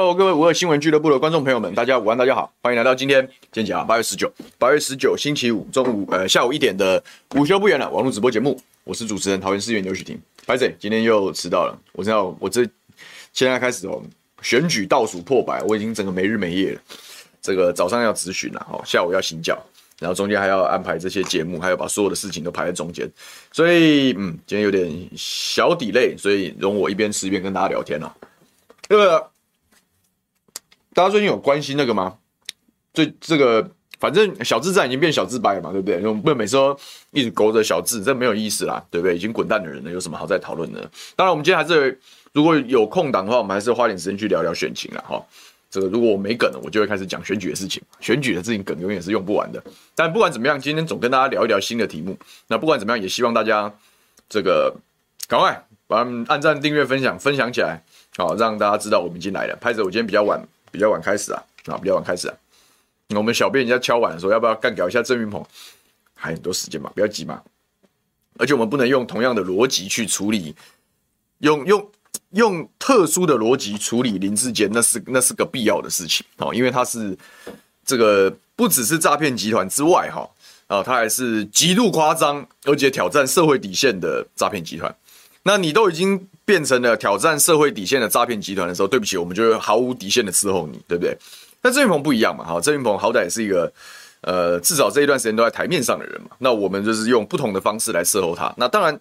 ？Hello，各位五二新闻俱乐部的观众朋友们，大家午安，大家好，欢迎来到今天，今天啊八月十九，八月十九星期五中午呃下午一点的午休不远了网络直播节目，我是主持人桃园市议员刘许廷，白仔今天又迟到了，我知道我这现在开始哦，选举倒数破百，我已经整个没日没夜了，这个早上要质询了哦，下午要行脚，然后中间还要安排这些节目，还要把所有的事情都排在中间，所以嗯，今天有点小底累所以容我一边吃一边跟大家聊天了，这个。大家最近有关心那个吗？最这个，反正小智战已经变小智掰了嘛，对不对？我们不能每次都一直勾着小智，这没有意思啦，对不对？已经滚蛋的人了，有什么好再讨论的？当然，我们今天还是如果有空档的话，我们还是花点时间去聊聊选情啦。哈。这个如果我没梗了，我就会开始讲选举的事情。选举的事情梗永远是用不完的。但不管怎么样，今天总跟大家聊一聊新的题目。那不管怎么样，也希望大家这个赶快把按赞、订阅、分享、分享起来，好让大家知道我们已经来了。拍着我今天比较晚。比较晚开始啊，啊，比较晚开始啊。我们小编人家敲碗的时候，要不要干掉一下郑云鹏？还很多时间嘛，不要急嘛。而且我们不能用同样的逻辑去处理，用用用特殊的逻辑处理林志坚，那是那是个必要的事情哦，因为他是这个不只是诈骗集团之外哈，啊，他还是极度夸张而且挑战社会底线的诈骗集团。那你都已经变成了挑战社会底线的诈骗集团的时候，对不起，我们就毫无底线的伺候你，对不对？那郑云鹏不一样嘛，哈，郑云鹏好歹也是一个，呃，至少这一段时间都在台面上的人嘛。那我们就是用不同的方式来伺候他。那当然，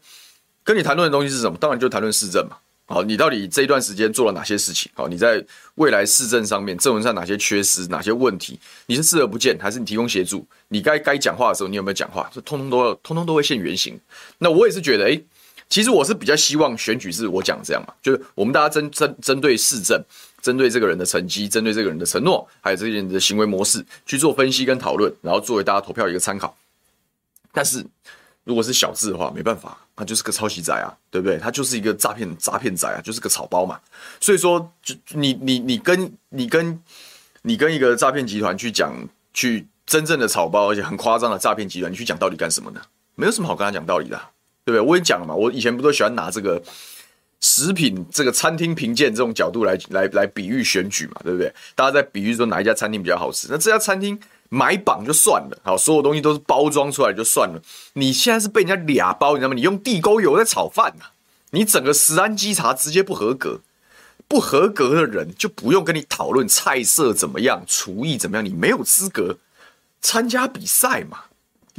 跟你谈论的东西是什么？当然就谈论市政嘛。好，你到底这一段时间做了哪些事情？好，你在未来市政上面，政文上哪些缺失，哪些问题？你是视而不见，还是你提供协助？你该该讲话的时候，你有没有讲话？这通通都要，通通都会现原形。那我也是觉得，诶。其实我是比较希望选举是我讲这样嘛，就是我们大家针针针对市政，针对这个人的成绩，针对这个人的承诺，还有这些人的行为模式去做分析跟讨论，然后作为大家投票一个参考。但是如果是小智的话，没办法，他就是个抄袭仔啊，对不对？他就是一个诈骗诈骗仔啊，就是个草包嘛。所以说，就你你你跟你跟你跟一个诈骗集团去讲，去真正的草包，而且很夸张的诈骗集团，你去讲道理干什么呢？没有什么好跟他讲道理的。对不对？我也讲了嘛，我以前不都喜欢拿这个食品、这个餐厅评鉴这种角度来来来比喻选举嘛，对不对？大家在比喻说哪一家餐厅比较好吃，那这家餐厅买榜就算了，好，所有东西都是包装出来就算了。你现在是被人家俩包，你知道吗？你用地沟油在炒饭呐、你整个食安稽查直接不合格，不合格的人就不用跟你讨论菜色怎么样、厨艺怎么样，你没有资格参加比赛嘛。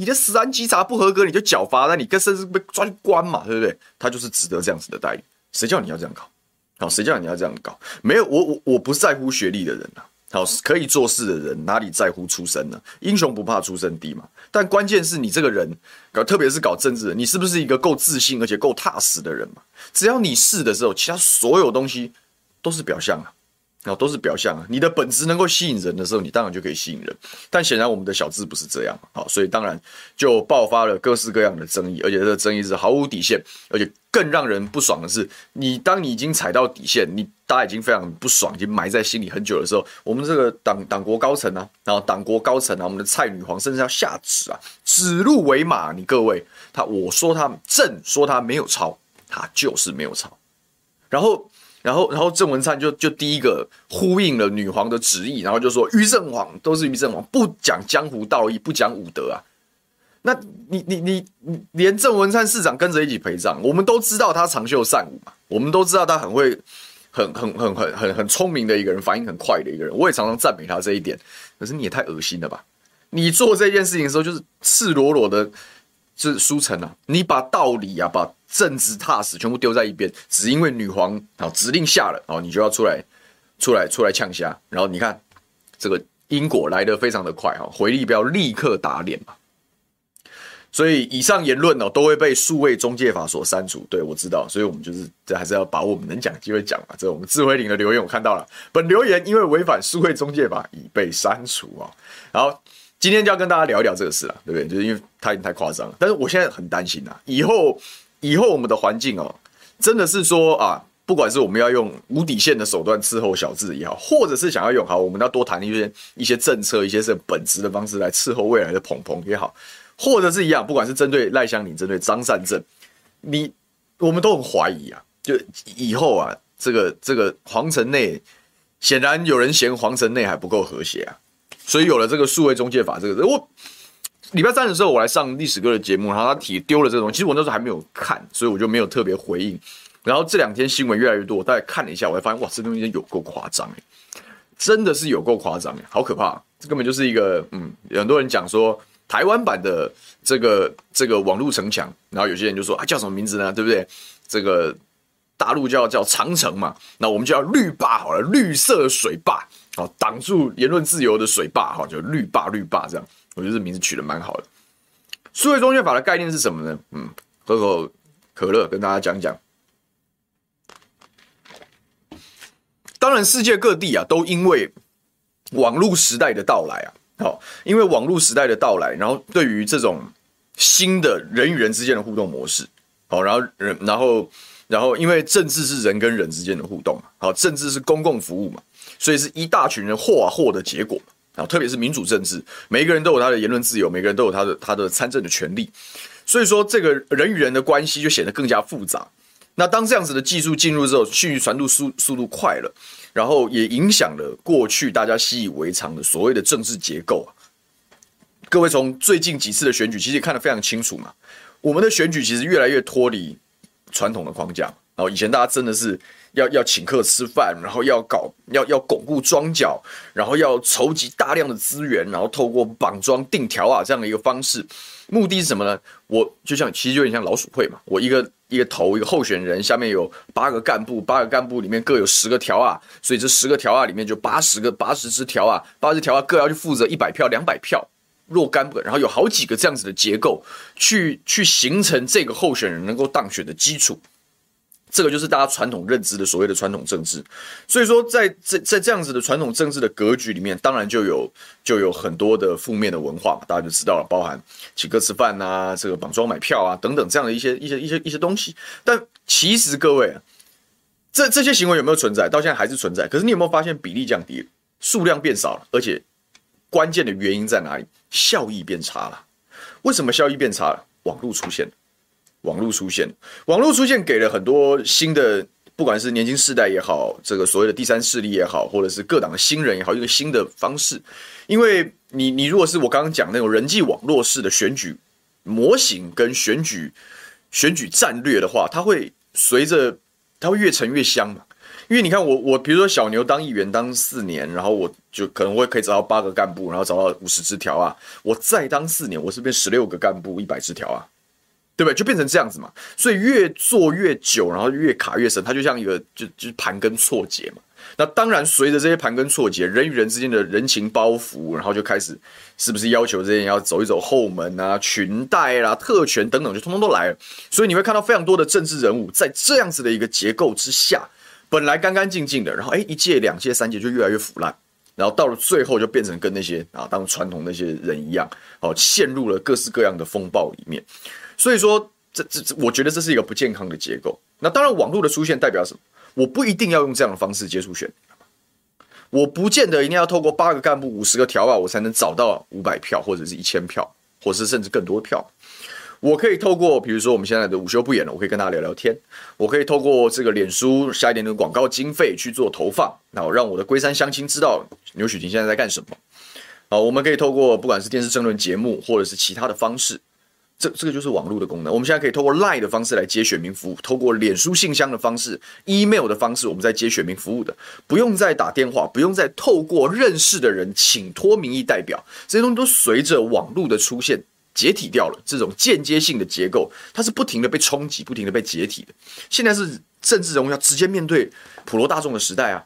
你的食安稽查不合格，你就缴罚，那你跟甚至被抓去关嘛，对不对？他就是值得这样子的待遇。谁叫你要这样搞？好，谁叫你要这样搞？没有，我我我不在乎学历的人呐。好，可以做事的人哪里在乎出身呢？英雄不怕出身低嘛。但关键是你这个人搞，特别是搞政治的，你是不是一个够自信而且够踏实的人嘛？只要你是的时候，其他所有东西都是表象啊。然后都是表象啊，你的本质能够吸引人的时候，你当然就可以吸引人。但显然我们的小智不是这样，好，所以当然就爆发了各式各样的争议，而且这个争议是毫无底线，而且更让人不爽的是，你当你已经踩到底线，你大家已经非常不爽，已经埋在心里很久的时候，我们这个党党国高层啊，然后党国高层啊，我们的蔡女皇甚至要下旨啊，指鹿为马，你各位，他我说他朕说他没有抄，他就是没有抄，然后。然后，然后郑文灿就就第一个呼应了女皇的旨意，然后就说于正煌都是于正煌，不讲江湖道义，不讲武德啊。那你你你你连郑文灿市长跟着一起陪葬，我们都知道他长袖善舞嘛，我们都知道他很会很很很很很很聪明的一个人，反应很快的一个人，我也常常赞美他这一点。可是你也太恶心了吧？你做这件事情的时候就是赤裸裸的，是书城啊，你把道理啊把。正直踏实，全部丢在一边，只因为女皇啊指令下了，哦，你就要出来，出来，出来呛虾。然后你看，这个因果来得非常的快哈，回力镖立刻打脸嘛。所以以上言论哦都会被数位中介法所删除。对，我知道，所以我们就是这还是要把我们能讲的机会讲嘛。这我们智慧岭的留言我看到了，本留言因为违反数位中介法已被删除啊。然后今天就要跟大家聊一聊这个事了，对不对？就是因为太太夸张了，但是我现在很担心啊，以后以后我们的环境哦，真的是说啊。不管是我们要用无底线的手段伺候小智也好，或者是想要用好，我们要多谈一些一些政策，一些是本质的方式来伺候未来的鹏鹏也好，或者是一样，不管是针对赖香伶，针对张善政，你我们都很怀疑啊。就以后啊，这个这个皇城内，显然有人嫌皇城内还不够和谐啊，所以有了这个数位中介法这个，我礼拜三的时候我来上历史哥的节目，然后他提丢了这个东西，其实我那时候还没有看，所以我就没有特别回应。然后这两天新闻越来越多，我大概看了一下，我才发现哇，这东西有够夸张诶，真的是有够夸张诶，好可怕！这根本就是一个嗯，很多人讲说台湾版的这个这个网络城墙，然后有些人就说啊，叫什么名字呢？对不对？这个大陆叫叫长城嘛，那我们就叫绿坝好了，绿色水坝，好挡住言论自由的水坝，哈就绿坝绿坝这样，我觉得这名字取得蛮好的。数位中介法的概念是什么呢？嗯，喝口可乐跟大家讲讲。当然，世界各地啊，都因为网络时代的到来啊，好，因为网络时代的到来，然后对于这种新的人与人之间的互动模式，好，然后人，然后，然后，因为政治是人跟人之间的互动，好，政治是公共服务嘛，所以是一大群人获啊获的结果啊，特别是民主政治，每一个人都有他的言论自由，每个人都有他的他的参政的权利，所以说这个人与人的关系就显得更加复杂。那当这样子的技术进入之后，讯息传递速速度快了，然后也影响了过去大家习以为常的所谓的政治结构啊。各位从最近几次的选举，其实也看得非常清楚嘛。我们的选举其实越来越脱离传统的框架。然后以前大家真的是要要请客吃饭，然后要搞要要巩固庄脚，然后要筹集大量的资源，然后透过绑庄定条啊这样的一个方式，目的是什么呢？我就像其实有点像老鼠会嘛，我一个。一个头，一个候选人，下面有八个干部，八个干部里面各有十个条啊，所以这十个条啊里面就八十个八十支条啊，八十条啊各要去负责一百票、两百票若干个，然后有好几个这样子的结构，去去形成这个候选人能够当选的基础。这个就是大家传统认知的所谓的传统政治，所以说在这在这样子的传统政治的格局里面，当然就有就有很多的负面的文化嘛，大家就知道了，包含请客吃饭啊，这个绑桩买票啊等等这样的一些一些一些一些东西。但其实各位，这这些行为有没有存在？到现在还是存在。可是你有没有发现比例降低了，数量变少了，而且关键的原因在哪里？效益变差了。为什么效益变差了？网络出现了。网络出现，网络出现给了很多新的，不管是年轻世代也好，这个所谓的第三势力也好，或者是各党的新人也好，一个新的方式。因为你，你如果是我刚刚讲那种人际网络式的选举模型跟选举选举战略的话，它会随着它会越沉越香嘛。因为你看我，我比如说小牛当议员当四年，然后我就可能会可以找到八个干部，然后找到五十支条啊。我再当四年，我是变十六个干部，一百支条啊。对不对？就变成这样子嘛，所以越做越久，然后越卡越深，它就像一个就就盘根错节嘛。那当然，随着这些盘根错节，人与人之间的人情包袱，然后就开始是不是要求这些人要走一走后门啊、裙带啦、特权等等，就通通都来了。所以你会看到非常多的政治人物在这样子的一个结构之下，本来干干净净的，然后哎一届、两届、三届就越来越腐烂，然后到了最后就变成跟那些啊当传统那些人一样，哦陷入了各式各样的风暴里面。所以说，这这这，我觉得这是一个不健康的结构。那当然，网络的出现代表什么？我不一定要用这样的方式接触选，我不见得一定要透过八个干部、五十个条啊，我才能找到五百票或者是一千票，或是甚至更多票。我可以透过，比如说我们现在的午休不演了，我可以跟大家聊聊天。我可以透过这个脸书下一点的广告经费去做投放，然后让我的龟山乡亲知道牛许庭现在在干什么。啊，我们可以透过不管是电视政论节目，或者是其他的方式。这这个就是网络的功能。我们现在可以透过 Line 的方式来接选民服务，透过脸书信箱的方式、email 的方式，我们在接选民服务的，不用再打电话，不用再透过认识的人请托民意代表，这些东西都随着网络的出现解体掉了。这种间接性的结构，它是不停的被冲击，不停的被解体的。现在是政治人物要直接面对普罗大众的时代啊，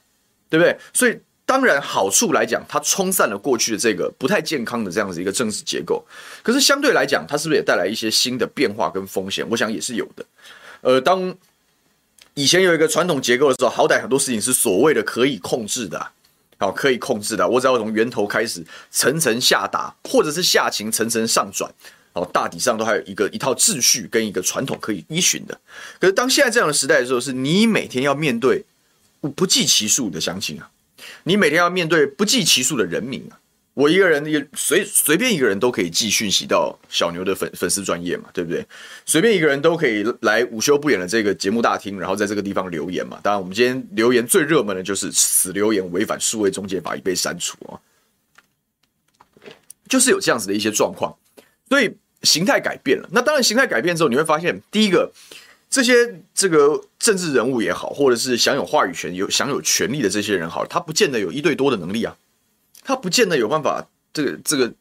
对不对？所以当然好处来讲，它冲散了过去的这个不太健康的这样子一个政治结构。可是相对来讲，它是不是也带来一些新的变化跟风险？我想也是有的。呃，当以前有一个传统结构的时候，好歹很多事情是所谓的可以控制的，好，可以控制的。我只要从源头开始层层下达，或者是下情层层上转，好，大体上都还有一个一套秩序跟一个传统可以依循的。可是当现在这样的时代的时候，是你每天要面对不计其数的相亲啊。你每天要面对不计其数的人民啊！我一个人也随随便一个人都可以寄讯息到小牛的粉粉丝专业嘛，对不对？随便一个人都可以来午休不演的这个节目大厅，然后在这个地方留言嘛。当然，我们今天留言最热门的就是此留言违反数位中介法已被删除啊，就是有这样子的一些状况，所以形态改变了。那当然，形态改变之后，你会发现第一个。这些这个政治人物也好，或者是享有话语权、有享有权力的这些人好，他不见得有一对多的能力啊，他不见得有办法。这个这个，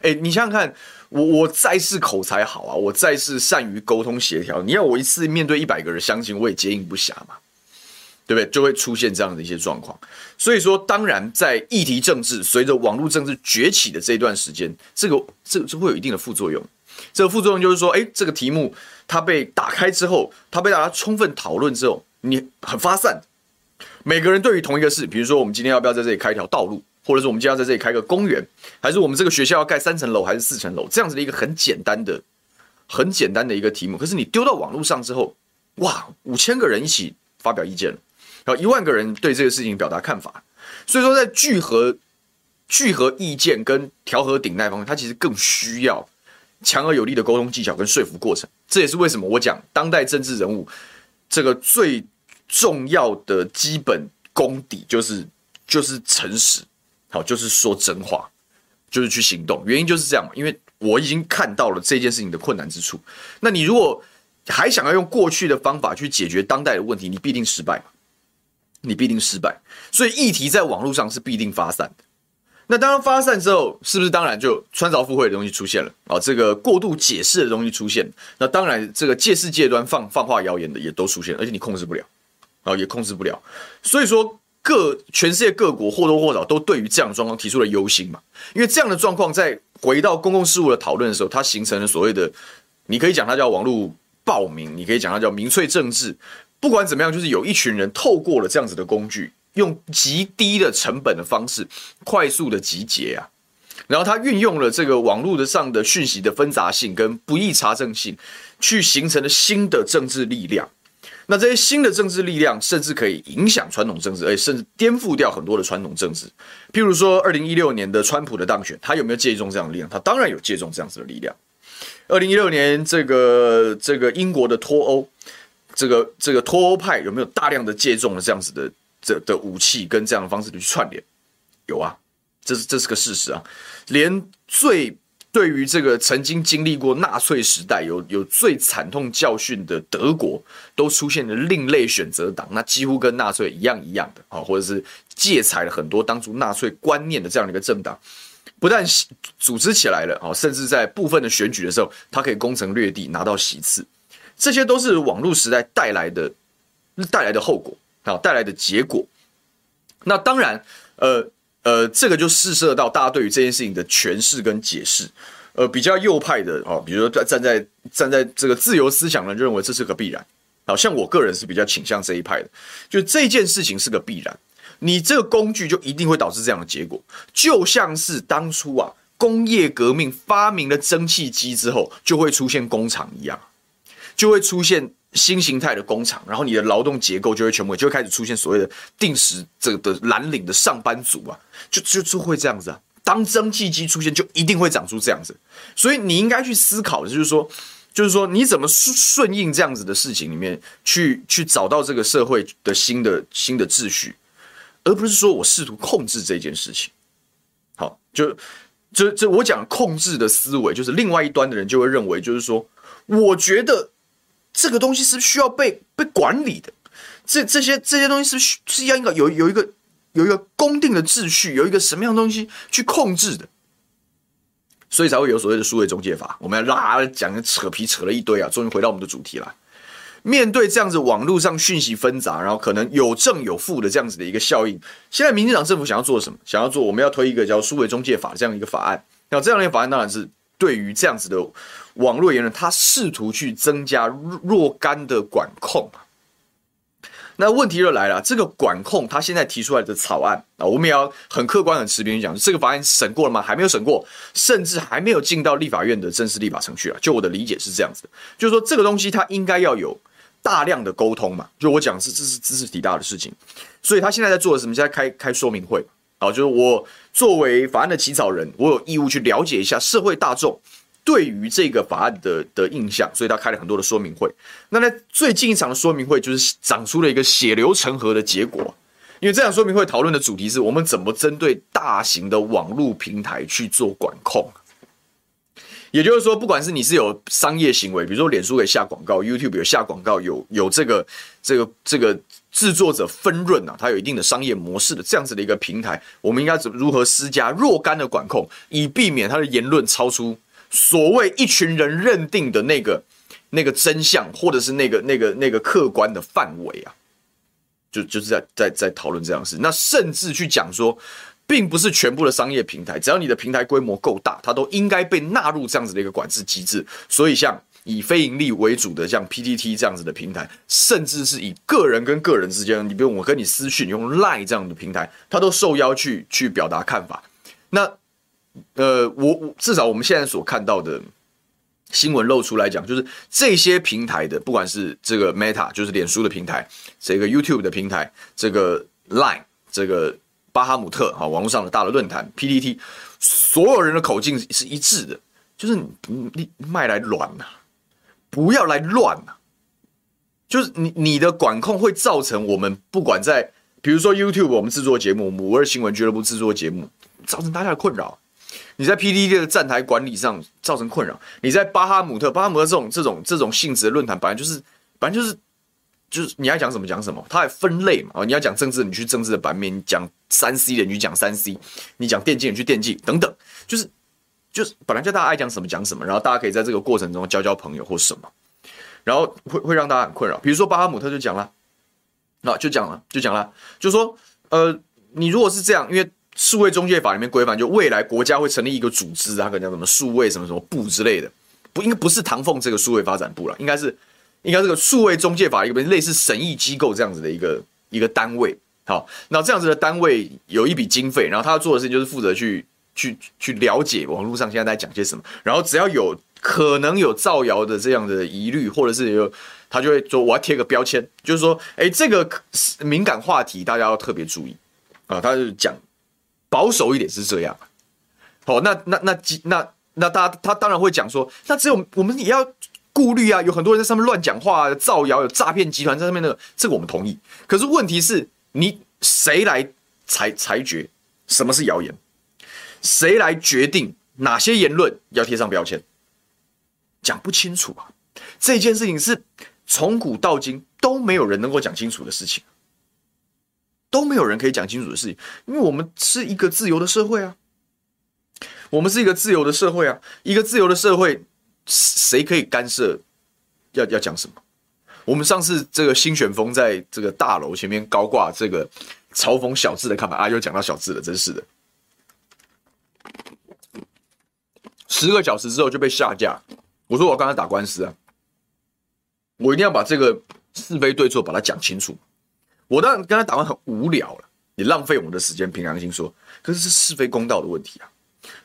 哎，你想想看，我我再是口才好啊，我再是善于沟通协调，你要我一次面对一百个人相亲，我也接应不暇嘛，对不对？就会出现这样的一些状况。所以说，当然在议题政治随着网络政治崛起的这一段时间，这个这个就会有一定的副作用。这个副作用就是说，哎，这个题目它被打开之后，它被大家充分讨论之后，你很发散。每个人对于同一个事，比如说我们今天要不要在这里开一条道路，或者是我们今天要在这里开个公园，还是我们这个学校要盖三层楼还是四层楼，这样子的一个很简单的、很简单的一个题目。可是你丢到网络上之后，哇，五千个人一起发表意见，然后一万个人对这个事情表达看法。所以说，在聚合、聚合意见跟调和顶戴方面，它其实更需要。强而有力的沟通技巧跟说服过程，这也是为什么我讲当代政治人物这个最重要的基本功底就是就是诚实，好，就是说真话，就是去行动。原因就是这样嘛，因为我已经看到了这件事情的困难之处。那你如果还想要用过去的方法去解决当代的问题，你必定失败，你必定失败。所以议题在网络上是必定发散的。那当然发散之后，是不是当然就穿凿附会的东西出现了啊？这个过度解释的东西出现，那当然这个借势借端放放话谣言的也都出现，而且你控制不了，啊，也控制不了。所以说各全世界各国或多或少都对于这样的状况提出了忧心嘛，因为这样的状况在回到公共事务的讨论的时候，它形成了所谓的，你可以讲它叫网络暴民，你可以讲它叫民粹政治，不管怎么样，就是有一群人透过了这样子的工具。用极低的成本的方式，快速的集结啊，然后他运用了这个网络的上的讯息的纷杂性跟不易查证性，去形成了新的政治力量。那这些新的政治力量，甚至可以影响传统政治，而且甚至颠覆掉很多的传统政治。譬如说，二零一六年的川普的当选，他有没有借重这样的力量？他当然有借重这样子的力量。二零一六年这个这个英国的脱欧，这个这个脱欧派有没有大量的借重了这样子的？这的武器跟这样的方式去串联，有啊，这是这是个事实啊。连最对于这个曾经经历过纳粹时代有有最惨痛教训的德国，都出现了另类选择党，那几乎跟纳粹一样一样的啊，或者是借采了很多当初纳粹观念的这样的一个政党，不但组织起来了啊，甚至在部分的选举的时候，它可以攻城略地拿到席次，这些都是网络时代带来的带来的后果。好，带来的结果，那当然，呃呃，这个就试射到大家对于这件事情的诠释跟解释，呃，比较右派的哦，比如说站在站在这个自由思想的认为这是个必然，好像我个人是比较倾向这一派的，就这件事情是个必然，你这个工具就一定会导致这样的结果，就像是当初啊工业革命发明了蒸汽机之后，就会出现工厂一样，就会出现。新形态的工厂，然后你的劳动结构就会全部就会开始出现所谓的定时这个的蓝领的上班族啊，就就就会这样子啊。当蒸汽机出现，就一定会长出这样子。所以你应该去思考的就是说，就是说你怎么顺顺应这样子的事情里面去去找到这个社会的新的新的秩序，而不是说我试图控制这件事情。好，就就就我讲控制的思维，就是另外一端的人就会认为，就是说，我觉得。这个东西是需要被被管理的，这这些这些东西是是要一个有有一个有一个公定的秩序，有一个什么样的东西去控制的，所以才会有所谓的数位中介法。我们要拉讲扯皮扯了一堆啊，终于回到我们的主题了。面对这样子网络上讯息纷杂，然后可能有正有负的这样子的一个效应，现在民进党政府想要做什么？想要做我们要推一个叫数位中介法这样一个法案。那这样的法案当然是对于这样子的网络言论，他试图去增加若干的管控。那问题就来了，这个管控他现在提出来的草案啊，我们也要很客观、很持平讲，这个法案审过了吗？还没有审过，甚至还没有进到立法院的正式立法程序啊。就我的理解是这样子的，就是说这个东西它应该要有大量的沟通嘛。就我讲是这是知识体大的事情，所以他现在在做的什么？现在开开说明会好，就是我作为法案的起草人，我有义务去了解一下社会大众。对于这个法案的的印象，所以他开了很多的说明会。那在最近一场的说明会，就是长出了一个血流成河的结果。因为这场说明会讨论的主题是我们怎么针对大型的网络平台去做管控。也就是说，不管是你是有商业行为，比如说脸书给下广告，YouTube 有下广告，有有这个这个这个制作者分润啊，它有一定的商业模式的这样子的一个平台，我们应该怎如何施加若干的管控，以避免他的言论超出。所谓一群人认定的那个、那个真相，或者是那个、那个、那个客观的范围啊，就就是在在在讨论这样的事。那甚至去讲说，并不是全部的商业平台，只要你的平台规模够大，它都应该被纳入这样子的一个管制机制。所以，像以非盈利为主的像 PTT 这样子的平台，甚至是以个人跟个人之间，你比如我跟你私讯用 Line 这样的平台，它都受邀去去表达看法。那呃，我我至少我们现在所看到的新闻露出来讲，就是这些平台的，不管是这个 Meta，就是脸书的平台，这个 YouTube 的平台，这个 Line，这个巴哈姆特啊，网络上的大的论坛 PTT，所有人的口径是一致的，就是你你卖来乱呐，不要来乱呐，就是你你的管控会造成我们不管在比如说 YouTube，我们制作节目，五二新闻俱乐部制作节目，造成大家的困扰。你在 PDT 的站台管理上造成困扰，你在巴哈姆特、巴哈姆特这种这种这种性质的论坛，本来就是，本来就是，就是你要讲什么讲什么，它还分类嘛，哦，你要讲政治，你去政治的版面；讲三 C 的，你去讲三 C；你讲电竞，你去电竞，等等，就是就是本来就大家爱讲什么讲什么，然后大家可以在这个过程中交交朋友或什么，然后会会让大家很困扰。比如说巴哈姆特就讲了，那就讲了，就讲了，就说呃，你如果是这样，因为。数位中介法里面规范，就未来国家会成立一个组织，它可能叫什么数位什么什么部之类的，不应该不是唐凤这个数位发展部了，应该是应该这个数位中介法一个类似审议机构这样子的一个一个单位。好，那这样子的单位有一笔经费，然后他要做的事情就是负责去去去了解网络上现在在讲些什么，然后只要有可能有造谣的这样的疑虑，或者是有他就会说我要贴个标签，就是说，哎，这个敏感话题大家要特别注意啊，他就讲。保守一点是这样，好，那那那那那大家他当然会讲说，那只有我们也要顾虑啊，有很多人在上面乱讲话、造谣，有诈骗集团在上面的，这个我们同意。可是问题是你谁来裁裁决什么是谣言？谁来决定哪些言论要贴上标签？讲不清楚啊！这件事情是从古到今都没有人能够讲清楚的事情。都没有人可以讲清楚的事情，因为我们是一个自由的社会啊，我们是一个自由的社会啊，一个自由的社会，谁可以干涉要要讲什么？我们上次这个新选风在这个大楼前面高挂这个嘲讽小智的看板啊，又讲到小智了，真是的，十个小时之后就被下架。我说我刚才打官司啊，我一定要把这个是非对错把它讲清楚。我当然跟他打完很无聊了，你浪费我们的时间。凭良心说，可是是是非公道的问题啊！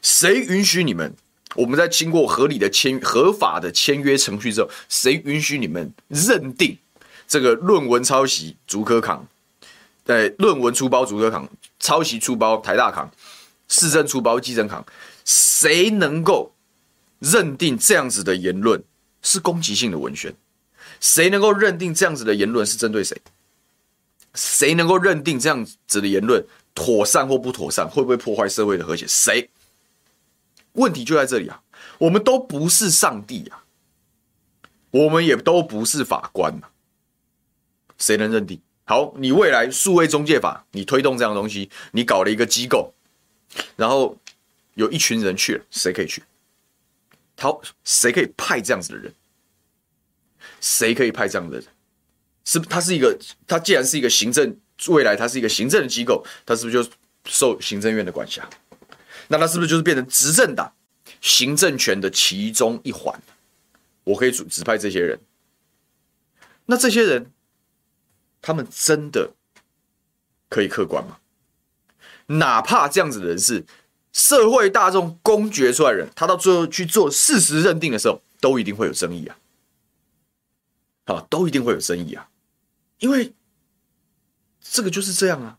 谁允许你们？我们在经过合理的签、合法的签约程序之后，谁允许你们认定这个论文抄袭竹科扛？对，论文出包竹科扛，抄袭出包台大扛，市政出包基政扛？谁能够认定这样子的言论是攻击性的文宣？谁能够认定这样子的言论是针对谁？谁能够认定这样子的言论妥善或不妥善，会不会破坏社会的和谐？谁？问题就在这里啊！我们都不是上帝啊，我们也都不是法官啊，谁能认定？好，你未来数位中介法，你推动这样东西，你搞了一个机构，然后有一群人去了，谁可以去？好，谁可以派这样子的人？谁可以派这样的人？是不？他是一个，他既然是一个行政，未来他是一个行政的机构，他是不是就受行政院的管辖？那他是不是就是变成执政党行政权的其中一环？我可以指指派这些人。那这些人，他们真的可以客观吗？哪怕这样子的人是社会大众公决出来的人，他到最后去做事实认定的时候，都一定会有争议啊！好，都一定会有争议啊！因为这个就是这样啊，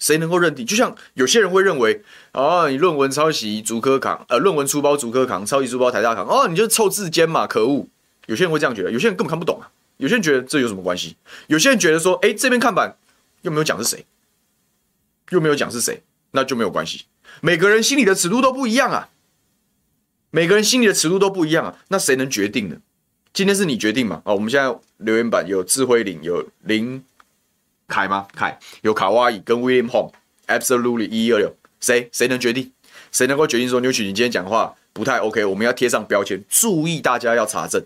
谁能够认定？就像有些人会认为，哦，你论文抄袭，竹科扛，呃，论文出包，竹科扛，抄袭出包，台大扛，哦，你就是臭字尖嘛，可恶！有些人会这样觉得，有些人根本看不懂啊。有些人觉得这有什么关系？有些人觉得说，哎，这边看板又没有讲是谁，又没有讲是谁，那就没有关系。每个人心里的尺度都不一样啊，每个人心里的尺度都不一样啊，那谁能决定呢？今天是你决定嘛？啊，我们现在留言板有智慧林，有林凯吗？凯有卡哇伊跟 William Hong，Absolutely 一一二六，谁谁能决定？谁能够决定说牛曲你今天讲话不太 OK？我们要贴上标签，注意大家要查证。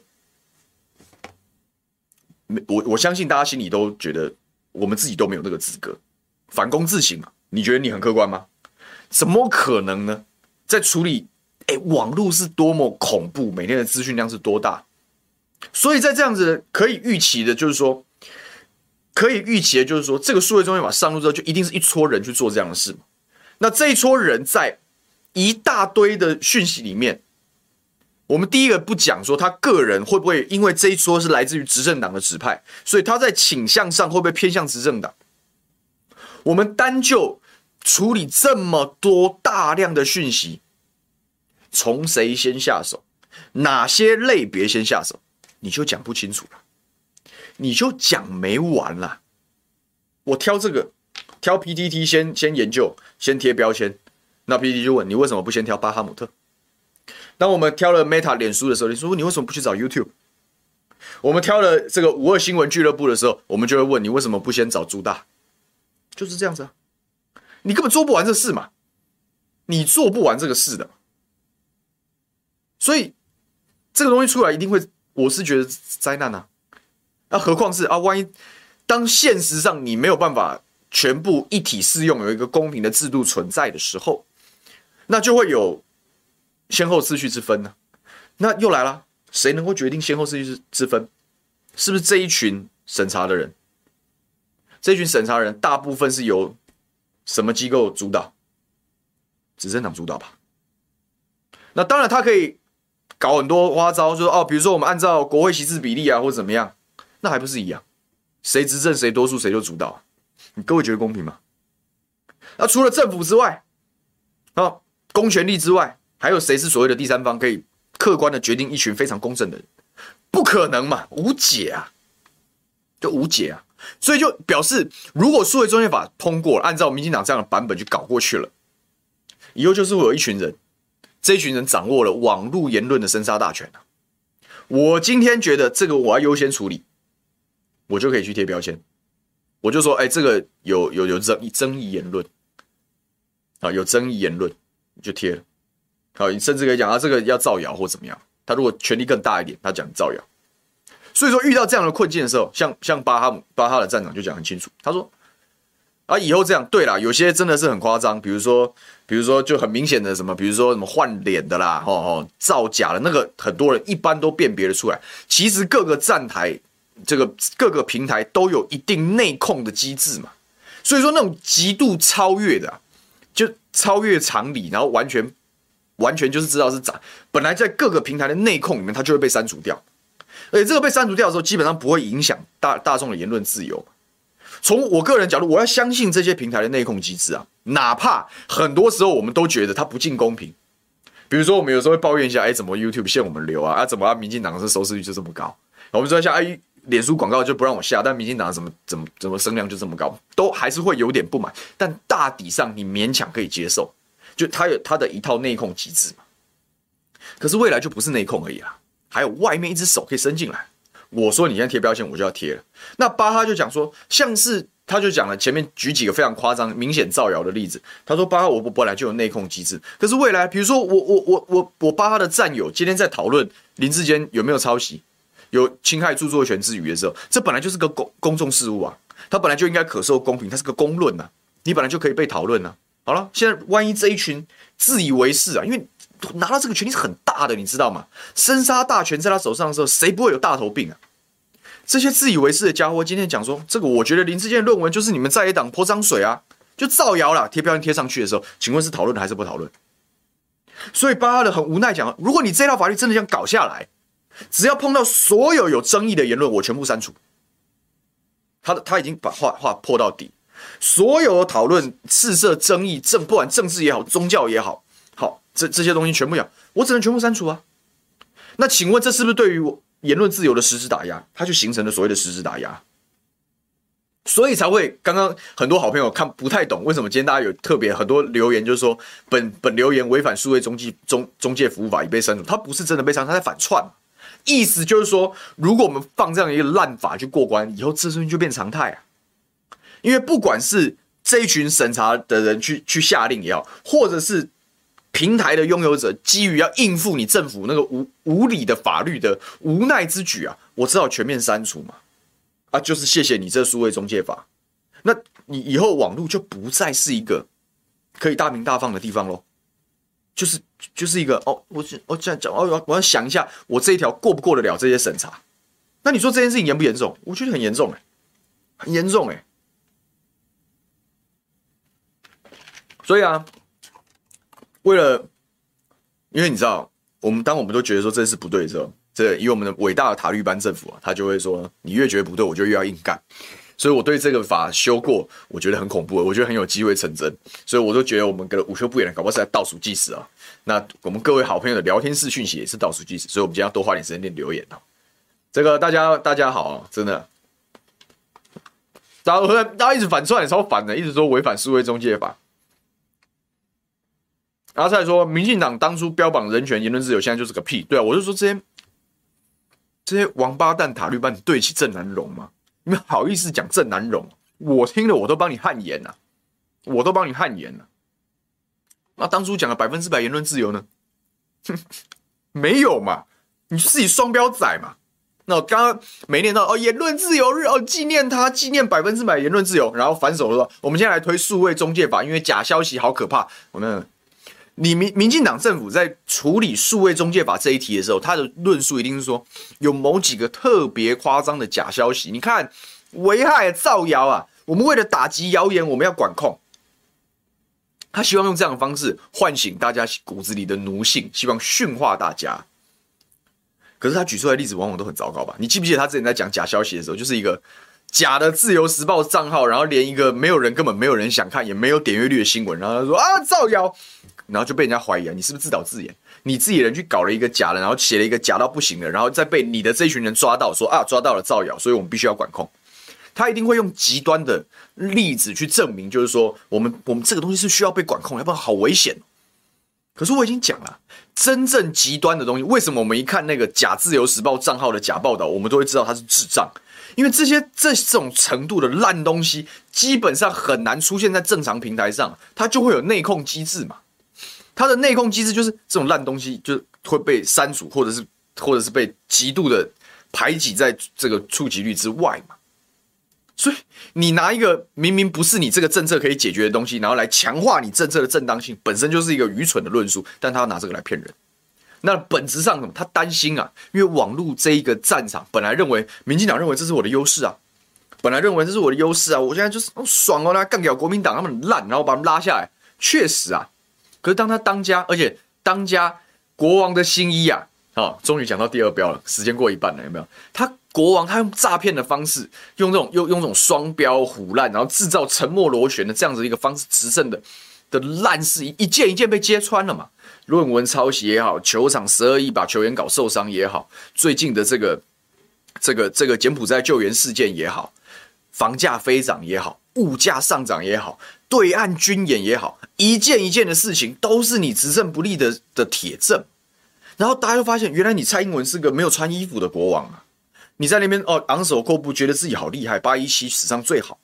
我我相信大家心里都觉得，我们自己都没有那个资格，反躬自省嘛。你觉得你很客观吗？怎么可能呢？在处理，哎，网络是多么恐怖，每天的资讯量是多大，所以在这样子可以预期的，就是说，可以预期的，就是说，这个数位中心法上路之后，就一定是一撮人去做这样的事嘛。那这一撮人在一大堆的讯息里面。我们第一个不讲说他个人会不会因为这一撮是来自于执政党的指派，所以他在倾向上会不会偏向执政党？我们单就处理这么多大量的讯息，从谁先下手，哪些类别先下手，你就讲不清楚了，你就讲没完了。我挑这个，挑 PTT 先先研究，先贴标签，那 PTT 就问你为什么不先挑巴哈姆特？当我们挑了 Meta 脸书的时候，你说你为什么不去找 YouTube？我们挑了这个五二新闻俱乐部的时候，我们就会问你为什么不先找朱大？就是这样子啊，你根本做不完这事嘛，你做不完这个事的，所以这个东西出来一定会，我是觉得灾难啊。那何况是啊，万一当现实上你没有办法全部一体适用，有一个公平的制度存在的时候，那就会有。先后次序之分呢？那又来了，谁能够决定先后次序之分？是不是这一群审查的人？这一群审查人大部分是由什么机构主导？执政党主导吧。那当然，他可以搞很多花招，说哦，比如说我们按照国会席次比例啊，或者怎么样，那还不是一样？谁执政谁多数谁就主导？你各位觉得公平吗？那除了政府之外，啊，公权力之外。还有谁是所谓的第三方，可以客观的决定一群非常公正的人？不可能嘛，无解啊，就无解啊。所以就表示，如果数位中介法通过，按照民进党这样的版本去搞过去了，以后就是会有一群人，这一群人掌握了网络言论的生杀大权啊。我今天觉得这个我要优先处理，我就可以去贴标签，我就说，哎，这个有有有争议争议言论啊，有争议言论就贴。好，你甚至可以讲啊，这个要造谣或怎么样？他如果权力更大一点，他讲造谣。所以说，遇到这样的困境的时候，像像巴哈姆巴哈的站长就讲很清楚，他说啊，以后这样对啦，有些真的是很夸张，比如说比如说就很明显的什么，比如说什么换脸的啦，哦哦，造假的那个，很多人一般都辨别的出来。其实各个站台，这个各个平台都有一定内控的机制嘛。所以说那种极度超越的，就超越常理，然后完全。完全就是知道是假，本来在各个平台的内控里面，它就会被删除掉，而且这个被删除掉的时候，基本上不会影响大大众的言论自由。从我个人角度，我要相信这些平台的内控机制啊，哪怕很多时候我们都觉得它不尽公平。比如说，我们有时候会抱怨一下，哎，怎么 YouTube 限我们流啊？啊，怎么啊？民进党的收视率就这么高？我们说一下，哎，脸书广告就不让我下，但民进党怎么怎么怎么声量就这么高？都还是会有点不满，但大抵上你勉强可以接受。就他有他的一套内控机制嘛，可是未来就不是内控而已啦，还有外面一只手可以伸进来。我说你现在贴标签，我就要贴了。那巴哈就讲说，像是他就讲了前面举几个非常夸张、明显造谣的例子。他说巴哈我我本来就有内控机制，可是未来比如说我我我我我巴哈的战友今天在讨论林志坚有没有抄袭，有侵害著作权之余的时候，这本来就是个公公众事务啊，它本来就应该可受公平，它是个公论呐，你本来就可以被讨论呐。好了，现在万一这一群自以为是啊，因为拿到这个权利是很大的，你知道吗？生杀大权在他手上的时候，谁不会有大头病啊？这些自以为是的家伙，今天讲说这个，我觉得林志坚的论文就是你们在野党泼脏水啊，就造谣了，贴标签贴上去的时候，请问是讨论还是不讨论？所以巴哈德很无奈讲，如果你这套法律真的想搞下来，只要碰到所有有争议的言论，我全部删除。他的他已经把话话破到底，所有的讨论、赤色争议、政不管政治也好、宗教也好，好这这些东西全部要，我只能全部删除啊。那请问这是不是对于我？言论自由的实质打压，它就形成了所谓的实质打压，所以才会刚刚很多好朋友看不太懂，为什么今天大家有特别很多留言，就是说本本留言违反数位中介中中介服务法已被删除，它不是真的被删除，它在反串，意思就是说，如果我们放这样一个烂法去过关，以后这事情就变常态啊，因为不管是这一群审查的人去去下令也好，或者是。平台的拥有者基于要应付你政府那个无无理的法律的无奈之举啊，我只好全面删除嘛，啊，就是谢谢你这数位中介法，那你以后网络就不再是一个可以大鸣大放的地方喽，就是就是一个哦，我我这样讲，我要我要想一下，我这一条过不过得了这些审查？那你说这件事情严不严重？我觉得很严重哎，很严重哎，所以啊。为了，因为你知道，我们当我们都觉得说这是不对的时候，这以我们的伟大的塔利班政府啊，他就会说，你越觉得不对，我就越要硬干。所以我对这个法修过，我觉得很恐怖，我觉得很有机会成真。所以我都觉得我们跟午休不远，搞不好是在倒数计时啊。那我们各位好朋友的聊天室讯息也是倒数计时，所以我们今天要多花点时间念留言啊。这个大家大家好，真的，大家大家一直反串，超反的，一直说违反数位中介法。阿蔡说：“民进党当初标榜人权、言论自由，现在就是个屁。”对啊，我就说这些这些王八蛋塔绿班，你对得起郑南榕吗？你们好意思讲郑南榕？我听了我都帮你汗颜呐，我都帮你汗颜呐。那当初讲的百分之百言论自由呢？哼，没有嘛，你自己双标仔嘛。那我刚刚没念到哦，言论自由日哦，纪念他，纪念百分之百言论自由，然后反手说：“我们现在来推数位中介法，因为假消息好可怕。”我们。你民民进党政府在处理数位中介法这一题的时候，他的论述一定是说有某几个特别夸张的假消息。你看，危害造谣啊！我们为了打击谣言，我们要管控。他希望用这样的方式唤醒大家骨子里的奴性，希望驯化大家。可是他举出来的例子往往都很糟糕吧？你记不记得他之前在讲假消息的时候，就是一个假的自由时报账号，然后连一个没有人根本没有人想看，也没有点阅率的新闻，然后他说啊造谣。然后就被人家怀疑啊，你是不是自导自演？你自己人去搞了一个假的，然后写了一个假到不行的，然后再被你的这群人抓到，说啊抓到了造谣，所以我们必须要管控。他一定会用极端的例子去证明，就是说我们我们这个东西是需要被管控，要不然好危险。可是我已经讲了，真正极端的东西，为什么我们一看那个假自由时报账号的假报道，我们都会知道它是智障？因为这些这种程度的烂东西，基本上很难出现在正常平台上，它就会有内控机制嘛。它的内控机制就是这种烂东西，就会被删除，或者是或者是被极度的排挤在这个触及率之外嘛。所以你拿一个明明不是你这个政策可以解决的东西，然后来强化你政策的正当性，本身就是一个愚蠢的论述。但他要拿这个来骗人，那本质上什么？他担心啊，因为网络这一个战场本来认为民进党认为这是我的优势啊，本来认为这是我的优势啊，我现在就是爽哦，那干掉国民党他们烂，然后把他们拉下来，确实啊。可是当他当家，而且当家国王的新衣啊，啊，终于讲到第二标了，时间过一半了，有没有？他国王他用诈骗的方式，用这种用用这种双标唬烂，然后制造沉默螺旋的这样子一个方式，执政的的烂事一件一件被揭穿了嘛？论文抄袭也好，球场十二亿把球员搞受伤也好，最近的这个这个这个柬埔寨救援事件也好，房价飞涨也好，物价上涨也好。对岸军演也好，一件一件的事情都是你执政不力的的铁证，然后大家就发现，原来你蔡英文是个没有穿衣服的国王啊！你在那边哦昂首阔步，觉得自己好厉害，八一七史上最好，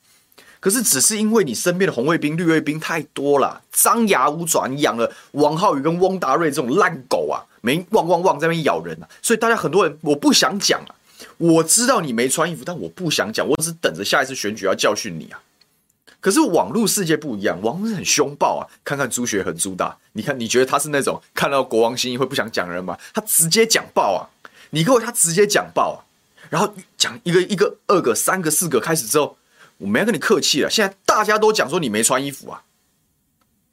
可是只是因为你身边的红卫兵、绿卫兵太多了，张牙舞爪，你养了王浩宇跟翁达瑞这种烂狗啊，没汪汪汪在那边咬人啊，所以大家很多人我不想讲啊，我知道你没穿衣服，但我不想讲，我只等着下一次选举要教训你啊。可是网络世界不一样，网络是很凶暴啊！看看朱学恒朱大，你看你觉得他是那种看到国王心意会不想讲人吗？他直接讲爆啊！你给我他直接讲爆啊！然后讲一个一个二个三个四个开始之后，我没要跟你客气了。现在大家都讲说你没穿衣服啊，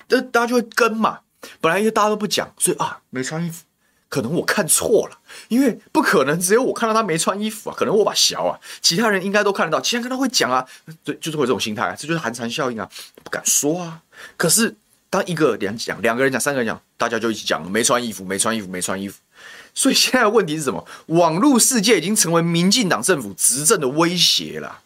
这大家就会跟嘛。本来因为大家都不讲，所以啊没穿衣服。可能我看错了，因为不可能只有我看到他没穿衣服啊，可能我把小啊，其他人应该都看得到，其他人都会讲啊，对，就是会这种心态啊，这就是寒蝉效应啊，不敢说啊。可是当一个人讲，两个人讲，三个人讲，大家就一起讲了，没穿衣服，没穿衣服，没穿衣服。所以现在问题是什么？网络世界已经成为民进党政府执政的威胁了。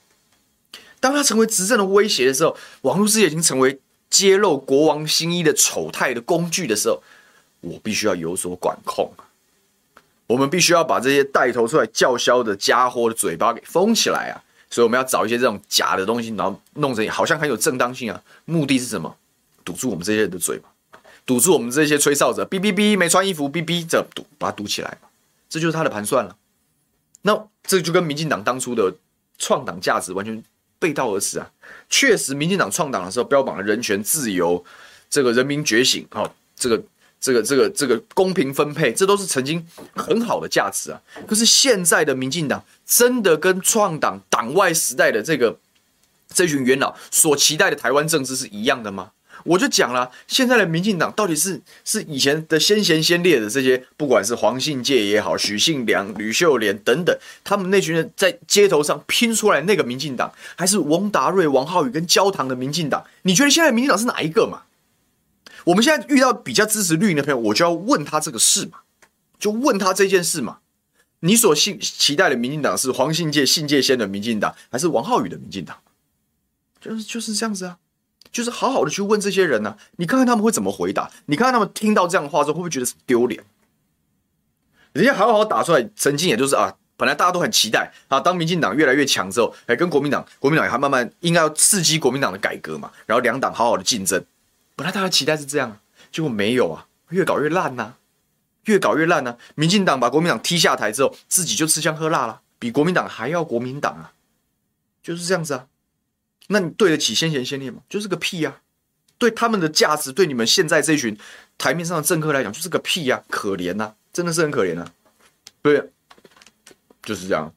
当他成为执政的威胁的时候，网络世界已经成为揭露国王新衣的丑态的工具的时候。我必须要有所管控，我们必须要把这些带头出来叫嚣的家伙的嘴巴给封起来啊！所以我们要找一些这种假的东西，然后弄成好像很有正当性啊。目的是什么？堵住我们这些人的嘴巴，堵住我们这些吹哨者，哔哔哔，没穿衣服，哔哔，这堵，把它堵起来。这就是他的盘算了。那这就跟民进党当初的创党价值完全背道而驰啊！确实，民进党创党的时候标榜了人权、自由，这个人民觉醒，哦，这个。这个这个这个公平分配，这都是曾经很好的价值啊。可是现在的民进党真的跟创党党外时代的这个这群元老所期待的台湾政治是一样的吗？我就讲了，现在的民进党到底是是以前的先贤先烈的这些，不管是黄信介也好，许信良、吕秀莲等等，他们那群人在街头上拼出来那个民进党，还是王达瑞、王浩宇跟焦糖的民进党？你觉得现在民进党是哪一个嘛？我们现在遇到比较支持绿营的朋友，我就要问他这个事嘛，就问他这件事嘛。你所信期待的民进党是黄信介、信介先的民进党，还是王浩宇的民进党？就是就是这样子啊，就是好好的去问这些人呢、啊，你看看他们会怎么回答？你看看他们听到这样的话之后，会不会觉得丢脸？人家好好打出来，曾经也就是啊，本来大家都很期待啊，当民进党越来越强之后，哎，跟国民党，国民党也还慢慢应该要刺激国民党的改革嘛，然后两党好好的竞争。本来大家期待是这样，结果没有啊，越搞越烂呐、啊，越搞越烂呐、啊。民进党把国民党踢下台之后，自己就吃香喝辣了，比国民党还要国民党啊，就是这样子啊。那你对得起先贤先烈吗？就是个屁、啊！对他们的价值，对你们现在这群台面上的政客来讲，就是个屁呀、啊，可怜呐、啊，真的是很可怜啊。对，就是这样。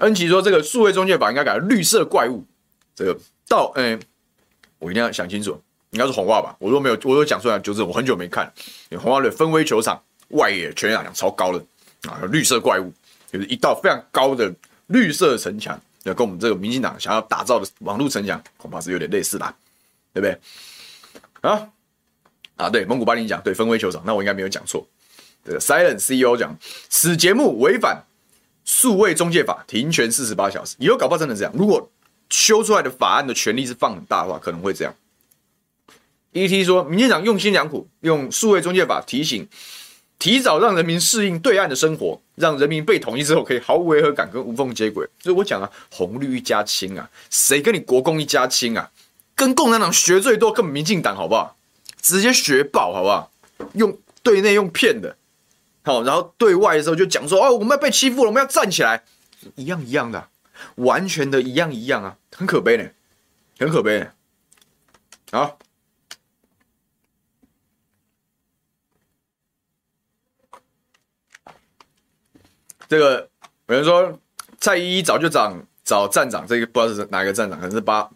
恩琪说：“这个数位中介法应该改绿色怪物。”这个到，嗯。我一定要想清楚，应该是红袜吧？我都没有，我有讲出来就是我很久没看。红袜的分威球场外野全垒打超高的啊，绿色怪物，就是一道非常高的绿色城墙，要跟我们这个民进党想要打造的网络城墙恐怕是有点类似啦，对不对？啊啊，对，蒙古巴林讲对分威球场，那我应该没有讲错。这个 Silent CEO 讲此节目违反数位中介法，停权四十八小时。以后搞不好真的这样，如果。修出来的法案的权力是放很大的话，可能会这样。ET 说，民进党用心良苦，用数位中介法提醒，提早让人民适应对岸的生活，让人民被统一之后可以毫无违和感跟无缝接轨。所以我讲啊，红绿一家亲啊，谁跟你国共一家亲啊？跟共产党学最多，跟民进党好不好？直接学爆好不好？用对内用骗的，好，然后对外的时候就讲说，哦，我们要被欺负了，我们要站起来，一样一样的。完全的一样一样啊，很可悲呢，很可悲呢。好，这个有人说蔡依依早就找找站长，这个不知道是哪个站长，可能是巴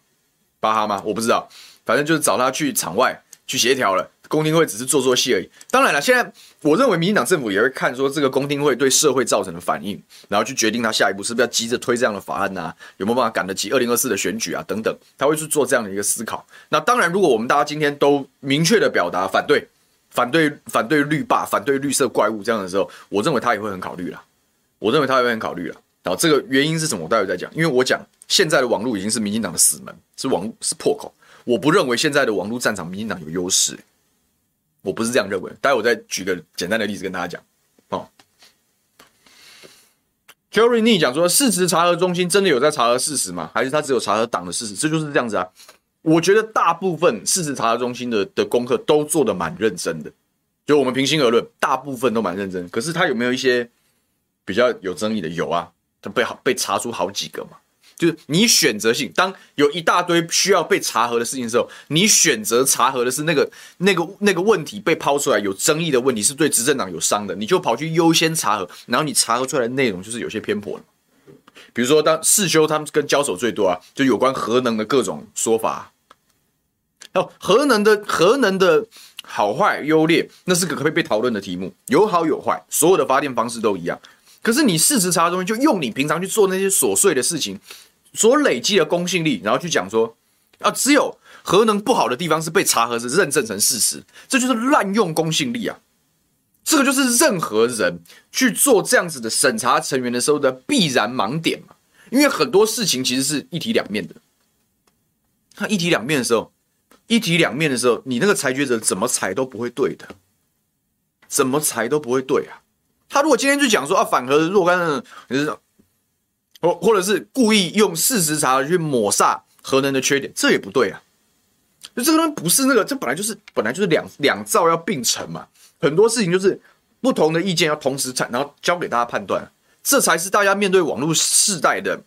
巴哈吗？我不知道，反正就是找他去场外去协调了。公听会只是做做戏而已。当然了，现在我认为民进党政府也会看说这个公听会对社会造成的反应，然后去决定他下一步是不是要急着推这样的法案呐？有没有办法赶得及二零二四的选举啊？等等，他会去做这样的一个思考。那当然，如果我们大家今天都明确的表达反对、反对、反对绿霸、反对绿色怪物这样的时候，我认为他也会很考虑了。我认为他也会很考虑了。然后这个原因是什么？我待会再讲。因为我讲现在的网络已经是民进党的死门，是网是破口。我不认为现在的网络战场民进党有优势。我不是这样认为，待会我再举个简单的例子跟大家讲。哦，Jerry Nee 讲说，事实查核中心真的有在查核事实吗？还是他只有查核党的事实？这就是这样子啊。我觉得大部分事实查核中心的的功课都做的蛮认真的，就我们平心而论，大部分都蛮认真。可是他有没有一些比较有争议的有啊，他被好被查出好几个嘛。就是你选择性，当有一大堆需要被查核的事情的时候，你选择查核的是那个那个那个问题被抛出来有争议的问题，是对执政党有伤的，你就跑去优先查核，然后你查核出来的内容就是有些偏颇的。比如说，当世修他们跟交手最多啊，就有关核能的各种说法。哦，核能的核能的好坏优劣，那是个可以被讨论的题目，有好有坏，所有的发电方式都一样。可是你事实查的东西，就用你平常去做那些琐碎的事情。所累积的公信力，然后去讲说，啊，只有核能不好的地方是被查核是认证成事实，这就是滥用公信力啊！这个就是任何人去做这样子的审查成员的时候的必然盲点嘛。因为很多事情其实是一体两面的，他一体两面的时候，一体两面的时候，你那个裁决者怎么裁都不会对的，怎么裁都不会对啊！他如果今天就讲说啊，反核若干的，你是。或或者是故意用事实查去抹煞核能的缺点，这也不对啊！就这个东西不是那个，这本来就是本来就是两两造要并存嘛。很多事情就是不同的意见要同时产，然后交给大家判断，这才是大家面对网络世代的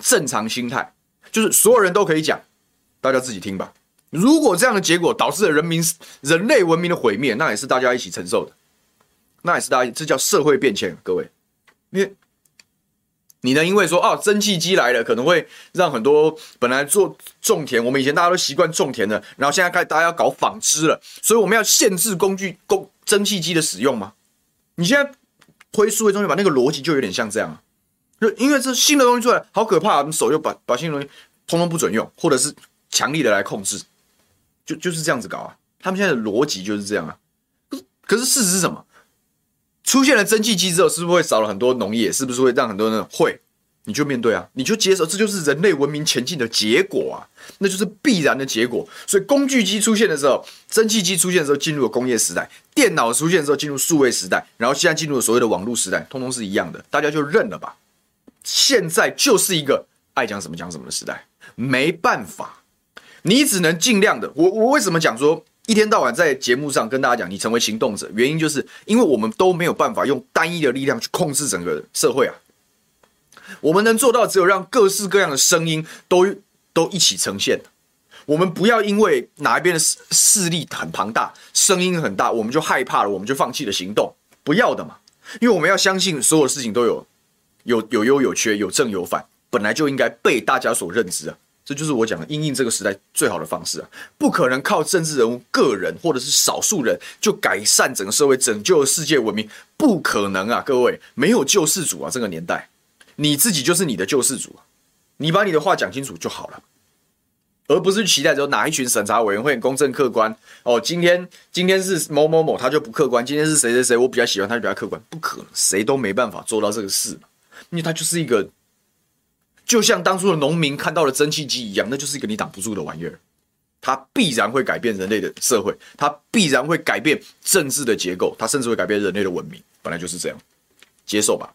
正常心态。就是所有人都可以讲，大家自己听吧。如果这样的结果导致了人民人类文明的毁灭，那也是大家一起承受的，那也是大家，这叫社会变迁，各位，因为。你能因为说哦，蒸汽机来了，可能会让很多本来做种田，我们以前大家都习惯种田的，然后现在开始大家要搞纺织了，所以我们要限制工具工蒸汽机的使用吗？你现在推数位中心把那个逻辑就有点像这样啊，就因为这新的东西出来，好可怕，你手又把把新的东西通通不准用，或者是强力的来控制，就就是这样子搞啊。他们现在的逻辑就是这样啊。可是事实是什么？出现了蒸汽机之后，是不是会少了很多农业？是不是会让很多人会？你就面对啊，你就接受，这就是人类文明前进的结果啊，那就是必然的结果。所以工具机出现的时候，蒸汽机出现的时候，进入了工业时代；电脑出现的时候，进入数位时代，然后现在进入了所谓的网络时代，通通是一样的，大家就认了吧。现在就是一个爱讲什么讲什么的时代，没办法，你只能尽量的。我我为什么讲说？一天到晚在节目上跟大家讲，你成为行动者，原因就是因为我们都没有办法用单一的力量去控制整个社会啊。我们能做到只有让各式各样的声音都都一起呈现。我们不要因为哪一边的势势力很庞大，声音很大，我们就害怕了，我们就放弃了行动。不要的嘛，因为我们要相信所有事情都有有有优有缺，有正有反，本来就应该被大家所认知啊。这就是我讲的应应这个时代最好的方式啊！不可能靠政治人物个人或者是少数人就改善整个社会、拯救世界文明，不可能啊！各位，没有救世主啊！这个年代，你自己就是你的救世主，你把你的话讲清楚就好了，而不是期待着哪一群审查委员会公正客观哦。今天今天是某某某，他就不客观；今天是谁谁谁，我比较喜欢他，就比较客观。不可能，谁都没办法做到这个事，因为他就是一个。就像当初的农民看到了蒸汽机一样，那就是一个你挡不住的玩意儿，它必然会改变人类的社会，它必然会改变政治的结构，它甚至会改变人类的文明，本来就是这样，接受吧。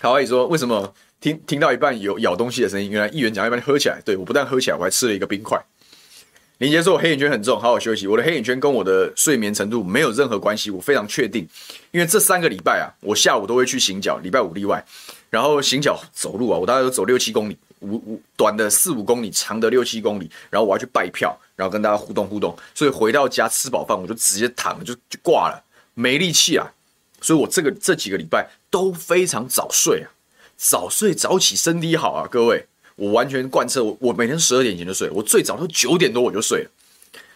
卡哇伊说：“为什么听听到一半有咬东西的声音？原来议员讲一半喝起来。对，我不但喝起来，我还吃了一个冰块。”林杰说：“我黑眼圈很重，好好休息。我的黑眼圈跟我的睡眠程度没有任何关系，我非常确定，因为这三个礼拜啊，我下午都会去行脚，礼拜五例外。然后行脚走路啊，我大概都走六七公里，五五短的四五公里，长的六七公里。然后我要去拜票，然后跟大家互动互动。所以回到家吃饱饭，我就直接躺了，就就挂了，没力气啊。所以我这个这几个礼拜都非常早睡啊，早睡早起身体好啊，各位。”我完全贯彻我，我每天十二点前就睡，我最早都九点多我就睡了，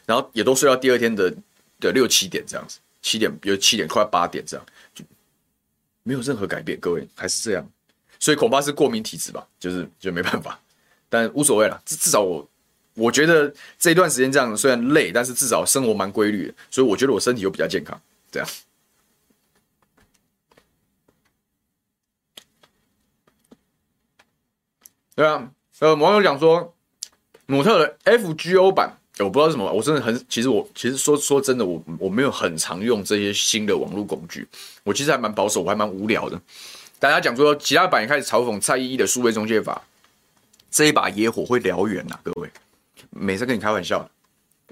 然后也都睡到第二天的的六七点这样子，七点比如七点快八点这样，就没有任何改变，各位还是这样，所以恐怕是过敏体质吧，就是就没办法，但无所谓了，至至少我我觉得这一段时间这样虽然累，但是至少生活蛮规律的，所以我觉得我身体又比较健康，这样。对啊，呃，网友讲说，努特的 FGO 版，我不知道是什么，我真的很，其实我其实说说真的，我我没有很常用这些新的网络工具，我其实还蛮保守，我还蛮无聊的。大家讲说，其他版也开始嘲讽蔡依依的数位中介法，这一把野火会燎原呐，各位，没在跟你开玩笑，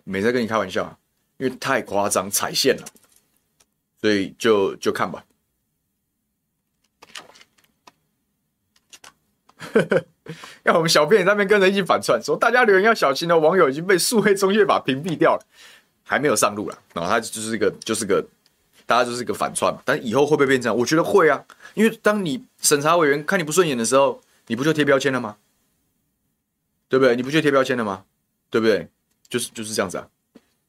没在跟你开玩笑，因为太夸张踩线了，所以就就看吧。呵呵 要我们小编在那边跟着一起反串，说大家留言要小心哦，网友已经被数位中介法屏蔽掉了，还没有上路了。然后他就是一个，就是个，大家就是一个反串。但以后会不会变成？我觉得会啊，因为当你审查委员看你不顺眼的时候，你不就贴标签了吗？对不对？你不就贴标签了吗？对不对？就是就是这样子啊。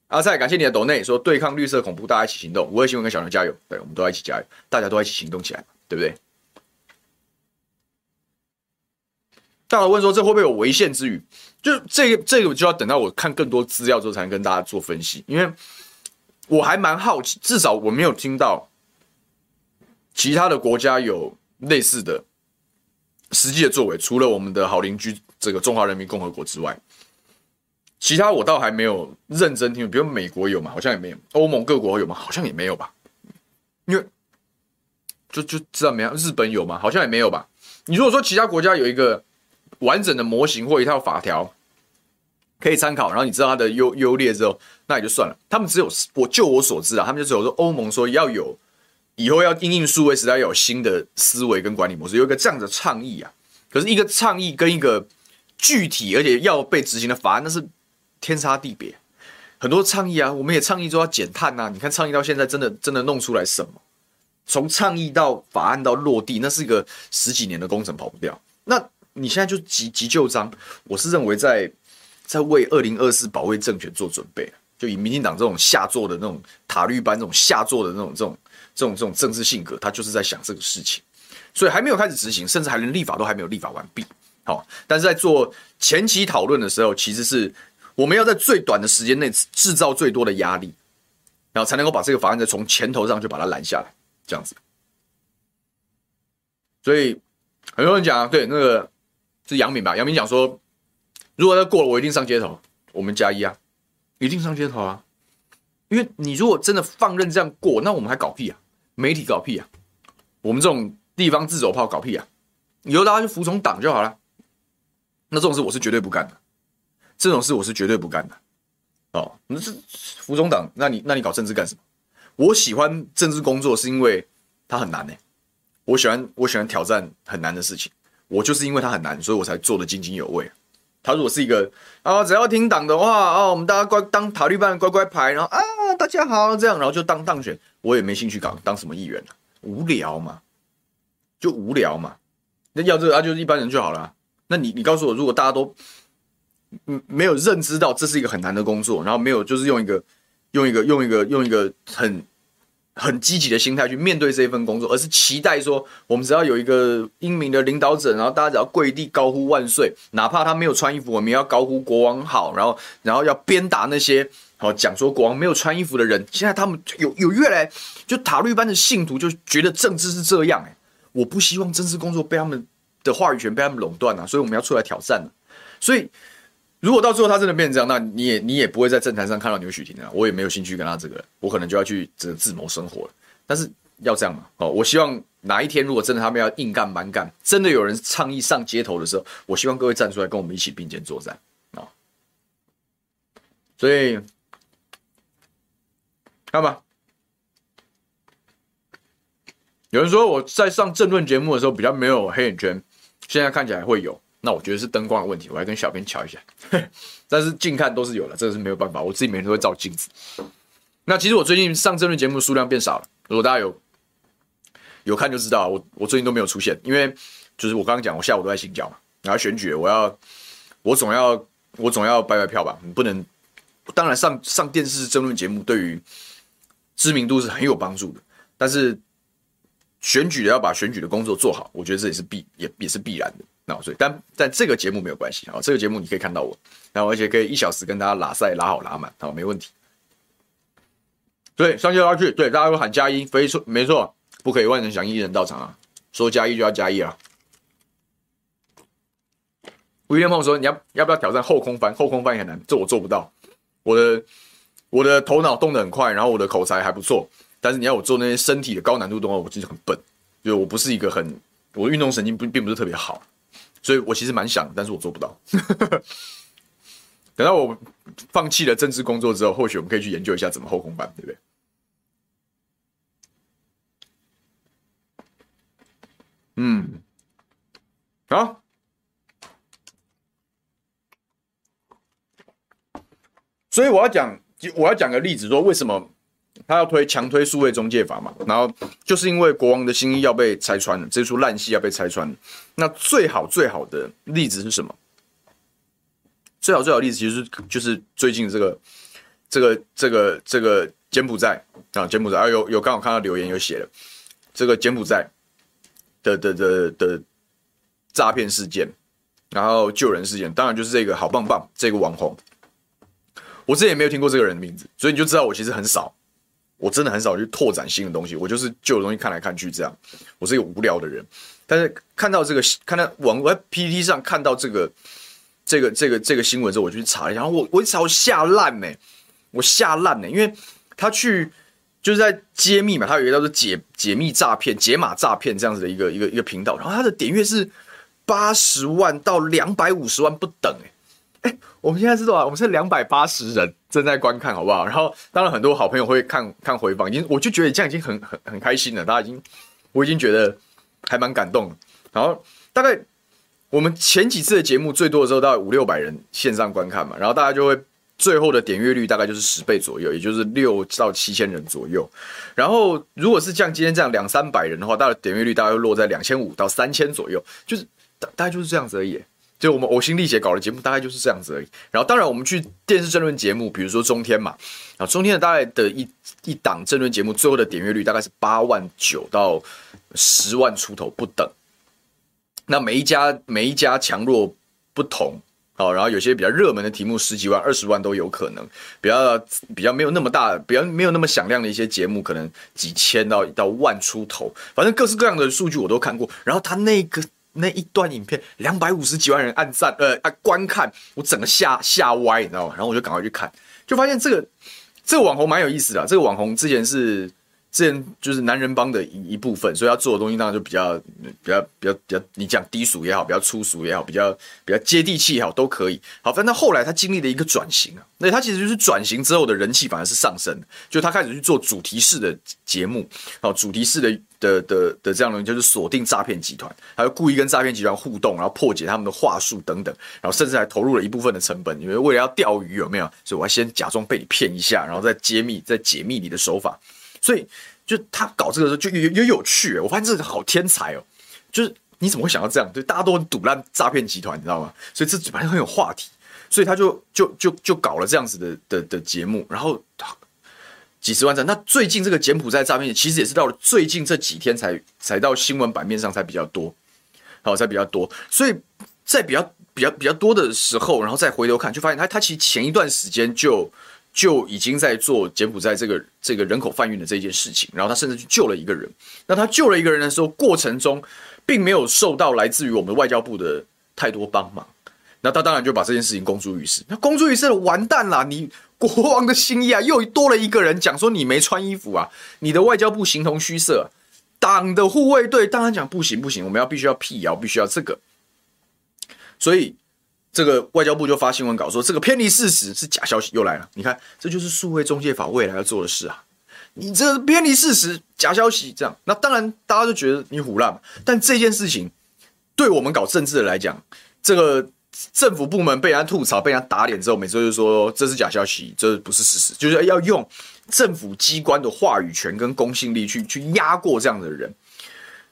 阿蔡，感谢你的抖内，说对抗绿色恐怖，大家一起行动。我也希望跟小梁加油，对，我们都要一起加油，大家都要一起行动起来，对不对？大佬问说：“这会不会有违宪之语？”就这个，这个就要等到我看更多资料之后才能跟大家做分析。因为我还蛮好奇，至少我没有听到其他的国家有类似的实际的作为，除了我们的好邻居这个中华人民共和国之外，其他我倒还没有认真听。比如美国有吗？好像也没有。欧盟各国有吗？好像也没有吧。因为就就知道没有。日本有吗？好像也没有吧。你如果说其他国家有一个。完整的模型或一套法条可以参考，然后你知道它的优优劣之后，那也就算了。他们只有我就我所知啊，他们就只有说欧盟说要有以后要因应数位时代要有新的思维跟管理模式，有一个这样的倡议啊。可是一个倡议跟一个具体而且要被执行的法案，那是天差地别。很多倡议啊，我们也倡议说要减碳呐，你看倡议到现在真的真的弄出来什么？从倡议到法案到落地，那是一个十几年的工程，跑不掉。那。你现在就急急就章，我是认为在在为二零二四保卫政权做准备，就以民进党这种下作的那种塔绿班这种下作的那种这种这种这种政治性格，他就是在想这个事情，所以还没有开始执行，甚至还连立法都还没有立法完毕。好，但是在做前期讨论的时候，其实是我们要在最短的时间内制造最多的压力，然后才能够把这个法案再从前头上就把它拦下来，这样子。所以很多人讲，对那个。是杨敏吧？杨敏讲说，如果他过了，我一定上街头。我们加一啊，一定上街头啊！因为你如果真的放任这样过，那我们还搞屁啊？媒体搞屁啊？我们这种地方自走炮搞屁啊？以后大家就服从党就好了。那这种事我是绝对不干的，这种事我是绝对不干的。哦，那是服从党，那你那你搞政治干什么？我喜欢政治工作是因为它很难呢、我喜欢我喜欢挑战很难的事情。我就是因为他很难，所以我才做得津津有味。他如果是一个啊，只要听党的话啊，我们大家乖当塔绿班乖乖牌，然后啊大家好这样，然后就当当选，我也没兴趣搞当什么议员了，无聊嘛，就无聊嘛。那要这个啊，就是一般人就好了。那你你告诉我，如果大家都嗯没有认知到这是一个很难的工作，然后没有就是用一个用一个用一个用一个很。很积极的心态去面对这一份工作，而是期待说，我们只要有一个英明的领导者，然后大家只要跪地高呼万岁，哪怕他没有穿衣服，我们也要高呼国王好，然后然后要鞭打那些好 讲说国王没有穿衣服的人。现在他们有有越来就塔绿班的信徒就觉得政治是这样哎，我不希望政治工作被他们的话语权被他们垄断啊，所以我们要出来挑战，所以。如果到最后他真的变成这样，那你也你也不会在政坛上看到牛煦庭了。我也没有兴趣跟他这个，我可能就要去这个自谋生活了。但是要这样嘛？哦，我希望哪一天如果真的他们要硬干蛮干，真的有人倡议上街头的时候，我希望各位站出来跟我们一起并肩作战啊！所以看吧，有人说我在上政论节目的时候比较没有黑眼圈，现在看起来会有。那我觉得是灯光的问题，我来跟小编瞧一下。但是近看都是有的，这个是没有办法，我自己每天都会照镜子。那其实我最近上政论节目数量变少了，如果大家有有看就知道，我我最近都没有出现，因为就是我刚刚讲，我下午都在行脚嘛，然后选举，我要我总要我总要拜拜票吧，你不能。当然上上电视争论节目对于知名度是很有帮助的，但是选举的要把选举的工作做好，我觉得这也是必也也是必然的。那所以，但但这个节目没有关系啊，这个节目你可以看到我，然后而且可以一小时跟大家拉赛拉好拉满，好，没问题。对，上街要去，对，大家都喊加一，非错没错，不可以万人响应一人到场啊，说加一就要加一啊。威廉朋友说，你要要不要挑战后空翻？后空翻也很难，这我做不到。我的我的头脑动得很快，然后我的口才还不错，但是你要我做那些身体的高难度动作，我其实很笨，因为我不是一个很，我运动神经不并不是特别好。所以我其实蛮想，但是我做不到。等到我放弃了政治工作之后，或许我们可以去研究一下怎么后空翻，对不对？嗯，好、啊。所以我要讲，我要讲个例子，说为什么他要推强推数位中介法嘛？然后就是因为国王的新衣要被拆穿了，这出烂戏要被拆穿。那最好最好的例子是什么？最好最好的例子其实就是最近这个这个这个这个柬埔寨啊，柬埔寨啊，有有刚好看到留言有写了这个柬埔寨的的的的诈骗事件，然后救人事件，当然就是这个好棒棒这个网红。我之前也没有听过这个人的名字，所以你就知道我其实很少，我真的很少去拓展新的东西。我就是旧的东西看来看去这样。我是一个无聊的人，但是看到这个，看到网我在 PPT 上看到这个这个这个这个新闻之后，我就去查一下。然后我我一查我吓烂呢，我吓烂呢，因为他去就是在揭秘嘛，他有一个叫做解解密诈骗、解码诈骗这样子的一个一个一个频道，然后他的点阅是八十万到两百五十万不等哎。哎，我们现在是多少？我们是两百八十人正在观看，好不好？然后，当然很多好朋友会看看回放，已经我就觉得这样已经很很很开心了。大家已经，我已经觉得还蛮感动。然后，大概我们前几次的节目最多的时候，大概五六百人线上观看嘛，然后大家就会最后的点阅率大概就是十倍左右，也就是六到七千人左右。然后，如果是像今天这样两三百人的话，大概点阅率大概会落在两千五到三千左右，就是大大概就是这样子而已。就我们呕心沥血搞的节目大概就是这样子而已。然后当然我们去电视政论节目，比如说中天嘛，啊中天的大概的一一档政论节目，最后的点阅率大概是八万九到十万出头不等。那每一家每一家强弱不同，好，然后有些比较热门的题目十几万、二十万都有可能。比较比较没有那么大、比较没有那么响亮的一些节目，可能几千到到万出头。反正各式各样的数据我都看过。然后他那个。那一段影片两百五十几万人按赞，呃啊观看，我整个吓吓歪，你知道吗？然后我就赶快去看，就发现这个这个网红蛮有意思的。这个网红之前是。这就是男人帮的一一部分，所以他做的东西当然就比较比较比较比较，你讲低俗也好，比较粗俗也好，比较比较接地气也好，都可以。好，反正后来他经历了一个转型啊，那他其实就是转型之后的人气反而是上升，就他开始去做主题式的节目，好，主题式的的的的这样的就是锁定诈骗集团，还有故意跟诈骗集团互动，然后破解他们的话术等等，然后甚至还投入了一部分的成本，因为为了要钓鱼有没有？所以我要先假装被你骗一下，然后再揭秘、再解密你的手法。所以，就他搞这个时候就有有有趣，我发现这个好天才哦！就是你怎么会想到这样？对，大家都很赌烂诈骗集团，你知道吗？所以这反正很有话题，所以他就就就就搞了这样子的的的节目，然后几十万赞。那最近这个柬埔寨诈骗，其实也是到了最近这几天才才到新闻版面上才比较多，好，才比较多。所以在比较比较比较多的时候，然后再回头看，就发现他他其实前一段时间就。就已经在做柬埔寨这个这个人口贩运的这件事情，然后他甚至去救了一个人。那他救了一个人的时候，过程中并没有受到来自于我们外交部的太多帮忙。那他当然就把这件事情公诸于世。那公诸于世，完蛋了！你国王的新衣啊，又多了一个人讲说你没穿衣服啊，你的外交部形同虚设。党的护卫队当然讲不行不行，我们要必须要辟谣，必须要这个。所以。这个外交部就发新闻稿说，这个偏离事实是假消息，又来了。你看，这就是数位中介法未来要做的事啊！你这偏离事实、假消息，这样，那当然大家就觉得你唬烂。但这件事情，对我们搞政治的来讲，这个政府部门被人家吐槽、被人家打脸之后，每次就说这是假消息，这不是事实，就是要用政府机关的话语权跟公信力去去压过这样的人。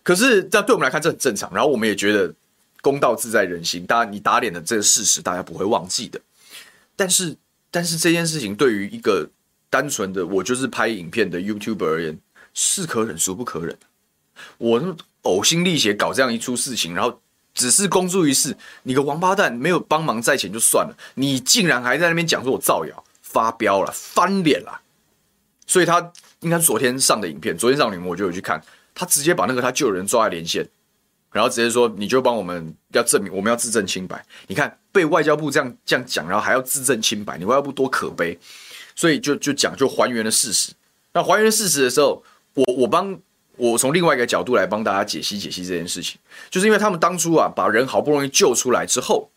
可是，这对我们来看，这很正常。然后我们也觉得。公道自在人心，大家你打脸的这个事实，大家不会忘记的。但是，但是这件事情对于一个单纯的我就是拍影片的 YouTube 而言，是可忍孰不可忍。我呕心沥血搞这样一出事情，然后只是公诸于世，你个王八蛋没有帮忙在前就算了，你竟然还在那边讲说我造谣、发飙了、翻脸了。所以他应该昨天上的影片，昨天上的影片我就有去看，他直接把那个他救人抓来连线。然后直接说，你就帮我们要证明，我们要自证清白。你看被外交部这样这样讲，然后还要自证清白，你外交部多可悲。所以就就讲就还原了事实。那还原事实的时候，我我帮我从另外一个角度来帮大家解析解析这件事情，就是因为他们当初啊把人好不容易救出来之后，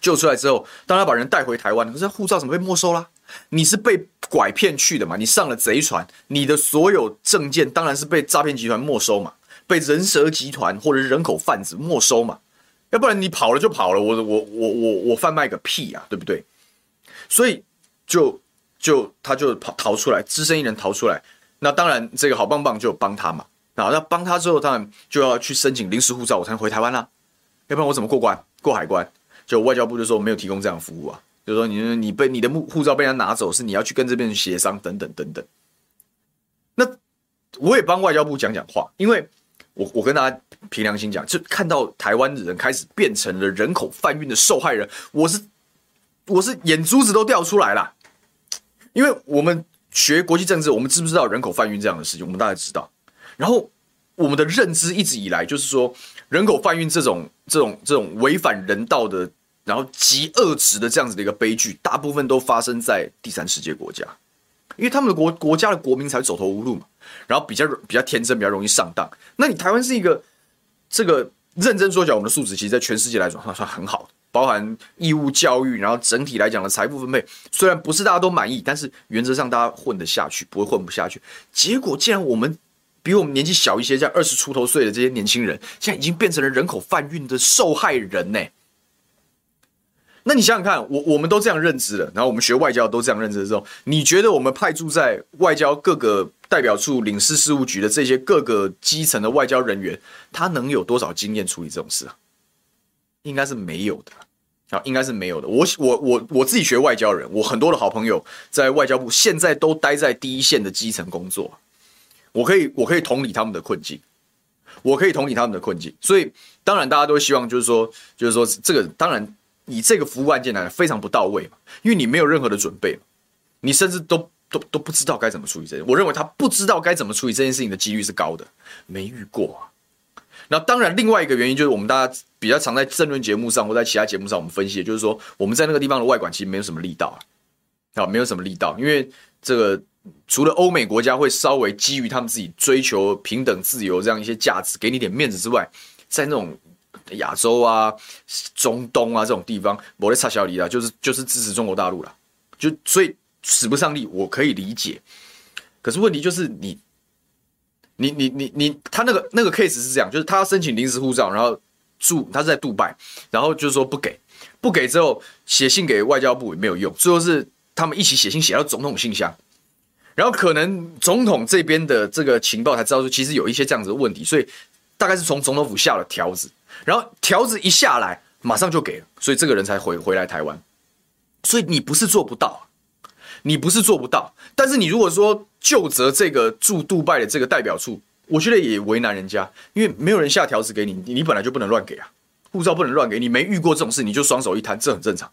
救出来之后，当他把人带回台湾，可是护照怎么被没收啦？你是被拐骗去的嘛？你上了贼船，你的所有证件当然是被诈骗集团没收嘛？被人蛇集团或者人口贩子没收嘛，要不然你跑了就跑了，我我我我我贩卖个屁啊，对不对？所以就就他就跑逃出来，只身一人逃出来。那当然，这个好棒棒就帮他嘛。那那帮他之后，当然就要去申请临时护照，我才能回台湾啦。要不然我怎么过关过海关？就外交部就说没有提供这样的服务啊，就说你你被你的护照被人家拿走，是你要去跟这边协商等等等等。那我也帮外交部讲讲话，因为我我跟大家凭良心讲，就看到台湾的人开始变成了人口贩运的受害人，我是我是眼珠子都掉出来了，因为我们学国际政治，我们知不知道人口贩运这样的事情？我们大概知道。然后我们的认知一直以来就是说，人口贩运这种这种这种违反人道的，然后极恶值的这样子的一个悲剧，大部分都发生在第三世界国家，因为他们的国国家的国民才走投无路嘛，然后比较比较天真，比较容易上当。那你台湾是一个这个认真说讲，我们的素质其实在全世界来说算算很好的。包含义务教育，然后整体来讲的财富分配，虽然不是大家都满意，但是原则上大家混得下去，不会混不下去。结果，既然我们比我们年纪小一些，在二十出头岁的这些年轻人，现在已经变成了人口贩运的受害人呢。那你想想看，我我们都这样认知了，然后我们学外交都这样认知的时候，你觉得我们派驻在外交各个代表处、领事事务局的这些各个基层的外交人员，他能有多少经验处理这种事啊？应该是没有的，啊，应该是没有的。我我我我自己学外交人，我很多的好朋友在外交部，现在都待在第一线的基层工作。我可以我可以同理他们的困境，我可以同理他们的困境。所以当然大家都希望就是说就是说这个当然以这个服务案件来非常不到位嘛，因为你没有任何的准备，你甚至都都都不知道该怎么处理这件。我认为他不知道该怎么处理这件事情的几率是高的，没遇过啊。那当然，另外一个原因就是我们大家比较常在政论节目上或在其他节目上，我们分析，就是说我们在那个地方的外管其实没有什么力道啊，没有什么力道，因为这个除了欧美国家会稍微基于他们自己追求平等、自由这样一些价值，给你点面子之外，在那种亚洲啊、中东啊这种地方，我的差小离啊，就是就是支持中国大陆了，就所以使不上力，我可以理解。可是问题就是你。你你你你，他那个那个 case 是这样，就是他要申请临时护照，然后住他是在杜拜，然后就是说不给，不给之后写信给外交部也没有用，最后是他们一起写信写到总统信箱，然后可能总统这边的这个情报才知道说其实有一些这样子的问题，所以大概是从总统府下了条子，然后条子一下来马上就给了，所以这个人才回回来台湾，所以你不是做不到。你不是做不到，但是你如果说就责这个驻杜拜的这个代表处，我觉得也为难人家，因为没有人下条子给你，你本来就不能乱给啊，护照不能乱给，你没遇过这种事，你就双手一摊，这很正常。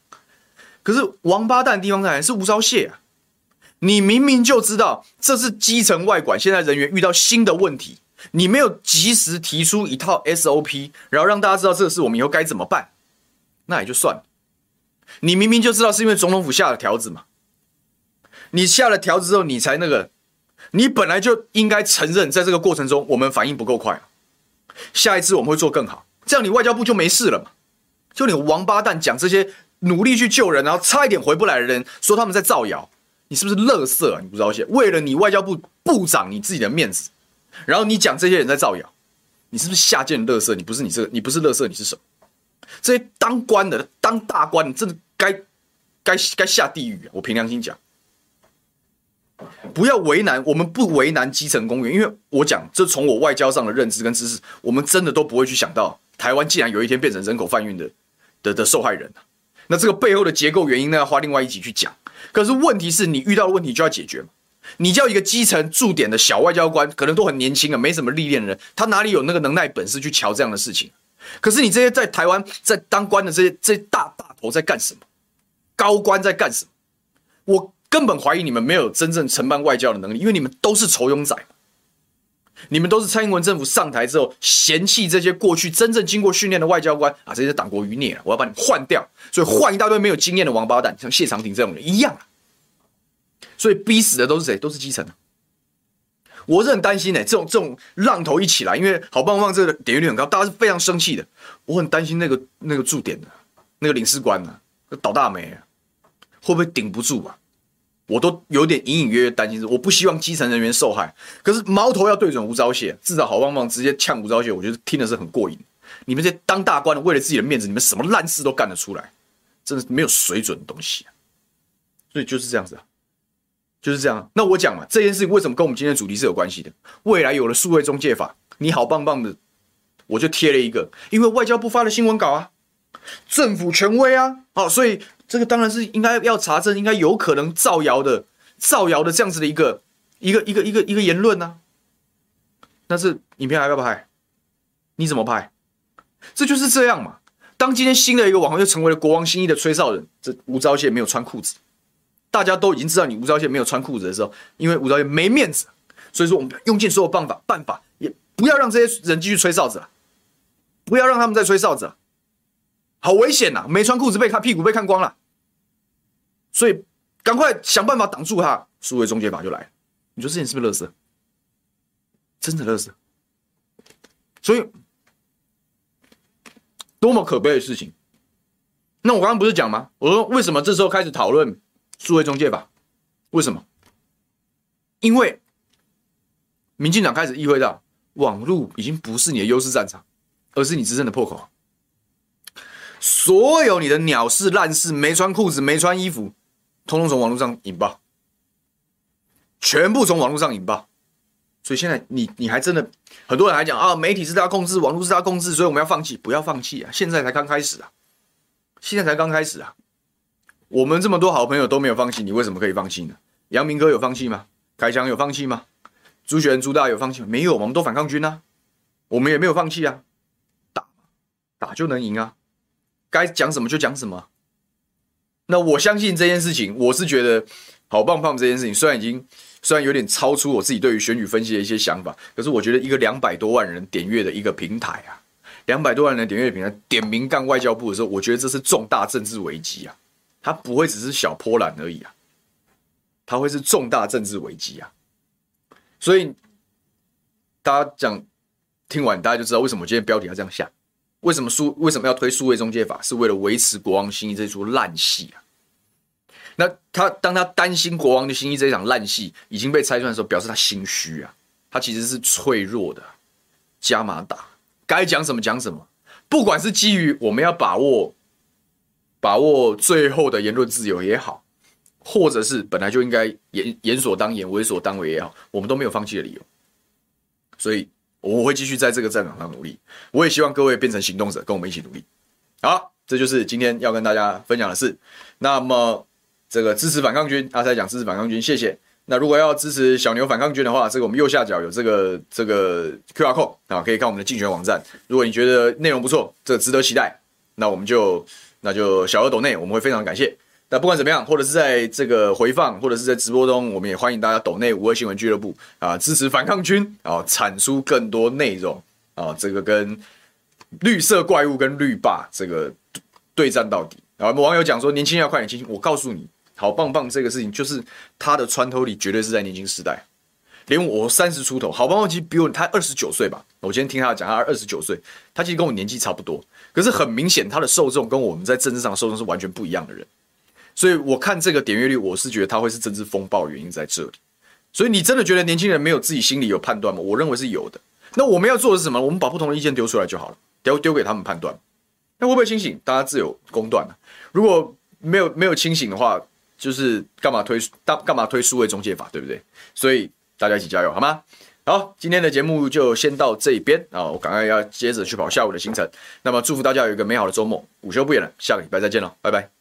可是王八蛋地方在哪？是吴钊燮啊，你明明就知道这是基层外管，现在人员遇到新的问题，你没有及时提出一套 SOP，然后让大家知道这个事我们以后该怎么办，那也就算了。你明明就知道是因为总统府下了条子嘛。你下了条子之后，你才那个，你本来就应该承认，在这个过程中我们反应不够快，下一次我们会做更好，这样你外交部就没事了嘛？就你王八蛋讲这些努力去救人，然后差一点回不来的人，说他们在造谣，你是不是乐色啊？你不知道些，为了你外交部部长你自己的面子，然后你讲这些人在造谣，你是不是下贱乐色？你不是你这个，你不是乐色，你是什么？这些当官的当大官，你真的该该该下地狱啊！我凭良心讲。不要为难我们，不为难基层公务员，因为我讲这从我外交上的认知跟知识，我们真的都不会去想到台湾竟然有一天变成人口贩运的的的受害人。那这个背后的结构原因呢，要花另外一集去讲。可是问题是你遇到的问题就要解决嘛？你叫一个基层驻点的小外交官，可能都很年轻啊，没什么历练的人，他哪里有那个能耐本事去瞧这样的事情？可是你这些在台湾在当官的这些这些大大头在干什么？高官在干什么？我。根本怀疑你们没有真正承办外交的能力，因为你们都是仇庸仔，你们都是蔡英文政府上台之后嫌弃这些过去真正经过训练的外交官啊，这些党国余孽，我要把你换掉，所以换一大堆没有经验的王八蛋，像谢长廷这种人一样，所以逼死的都是谁？都是基层。我是很担心的，这种这种浪头一起来，因为好棒棒这个点阅率很高，大家是非常生气的。我很担心那个那个驻点的那个领事官呢，倒大霉，会不会顶不住啊？我都有点隐隐约约担心，我不希望基层人员受害。可是矛头要对准吴钊燮，至少好棒棒直接呛吴钊燮，我觉得听的是很过瘾。你们这些当大官的，为了自己的面子，你们什么烂事都干得出来，真的是没有水准的东西！所以就是这样子，就是这样。那我讲嘛，这件事情为什么跟我们今天的主题是有关系的？未来有了数位中介法，你好棒棒的，我就贴了一个，因为外交部发的新闻稿啊，政府权威啊，好，所以。这个当然是应该要查证，应该有可能造谣的、造谣的这样子的一个、一个、一个、一个、一个言论呢、但是影片还要拍？你怎么拍？这就是这样嘛。当今天新的一个网红又成为了国王新衣的吹哨人，这吴钊燮没有穿裤子，大家都已经知道你吴钊燮没有穿裤子的时候，因为吴钊燮没面子，所以说我们用尽所有办法办法，也不要让这些人继续吹哨子了，不要让他们再吹哨子。好危险呐！没穿裤子被看屁股被看光了，所以赶快想办法挡住他。数位终结法就来了，你说这件事是不是乐色？真的乐色。所以多么可悲的事情！那我刚刚不是讲吗？我说为什么这时候开始讨论数位中介法？为什么？因为民进党开始意会到，网络已经不是你的优势战场，而是你执政的破口。所有你的鸟事烂事，没穿裤子、没穿衣服，通通从网络上引爆，全部从网络上引爆。所以现在你你还真的很多人还讲啊，媒体是他控制，网络是他控制，所以我们要放弃，不要放弃啊！现在才刚开始啊，现在才刚开始啊！我们这么多好朋友都没有放弃，你为什么可以放弃呢？杨明哥有放弃吗？凯强有放弃吗？朱学恒、朱大有放弃吗？没有，我们都反抗军啊，我们也没有放弃啊，打打就能赢啊！该讲什么就讲什么。那我相信这件事情，我是觉得好棒棒。这件事情虽然已经虽然有点超出我自己对于选举分析的一些想法，可是我觉得一个两百多万人点阅的一个平台啊，两百多万人点阅平台点名干外交部的时候，我觉得这是重大政治危机啊！它不会只是小波澜而已啊，它会是重大政治危机啊！所以大家讲听完，大家就知道为什么今天标题要这样下。为什么数为什么要推数位中介法？是为了维持国王新衣这出烂戏啊！那他当他担心国王的新衣这场烂戏已经被拆穿的时候，表示他心虚啊！他其实是脆弱的，加码打，该讲什么讲什么。不管是基于我们要把握把握最后的言论自由也好，或者是本来就应该言言所当言，为所当为也好，我们都没有放弃的理由。所以。我会继续在这个战场上努力，我也希望各位变成行动者，跟我们一起努力。好，这就是今天要跟大家分享的事。那么，这个支持反抗军，阿才讲支持反抗军，谢谢。那如果要支持小牛反抗军的话，这个我们右下角有这个这个 QR code 啊，可以看我们的竞选网站。如果你觉得内容不错，这值得期待，那我们就那就小额抖内，我们会非常感谢。那不管怎么样，或者是在这个回放，或者是在直播中，我们也欢迎大家抖内五二新闻俱乐部啊，支持反抗军啊，产出更多内容啊，这个跟绿色怪物跟绿霸这个对战到底啊。我们网友讲说年轻人要快点清醒，我告诉你，好棒棒这个事情就是他的穿透力绝对是在年轻时代，连我三十出头，好棒棒其实比我他二十九岁吧，我今天听他讲他二十九岁，他其实跟我年纪差不多，可是很明显他的受众跟我们在政治上受众是完全不一样的人。所以我看这个点阅率，我是觉得他会是政治风暴原因在这里。所以你真的觉得年轻人没有自己心里有判断吗？我认为是有的。那我们要做的是什么？我们把不同的意见丢出来就好了，丢丢给他们判断。那会不会清醒？大家自有公断。如果没有没有清醒的话，就是干嘛推当干嘛推数位中介法，对不对？所以大家一起加油好吗？好，今天的节目就先到这边啊，我赶快要接着去跑下午的行程。那么祝福大家有一个美好的周末，午休不远了，下个礼拜再见了，拜拜。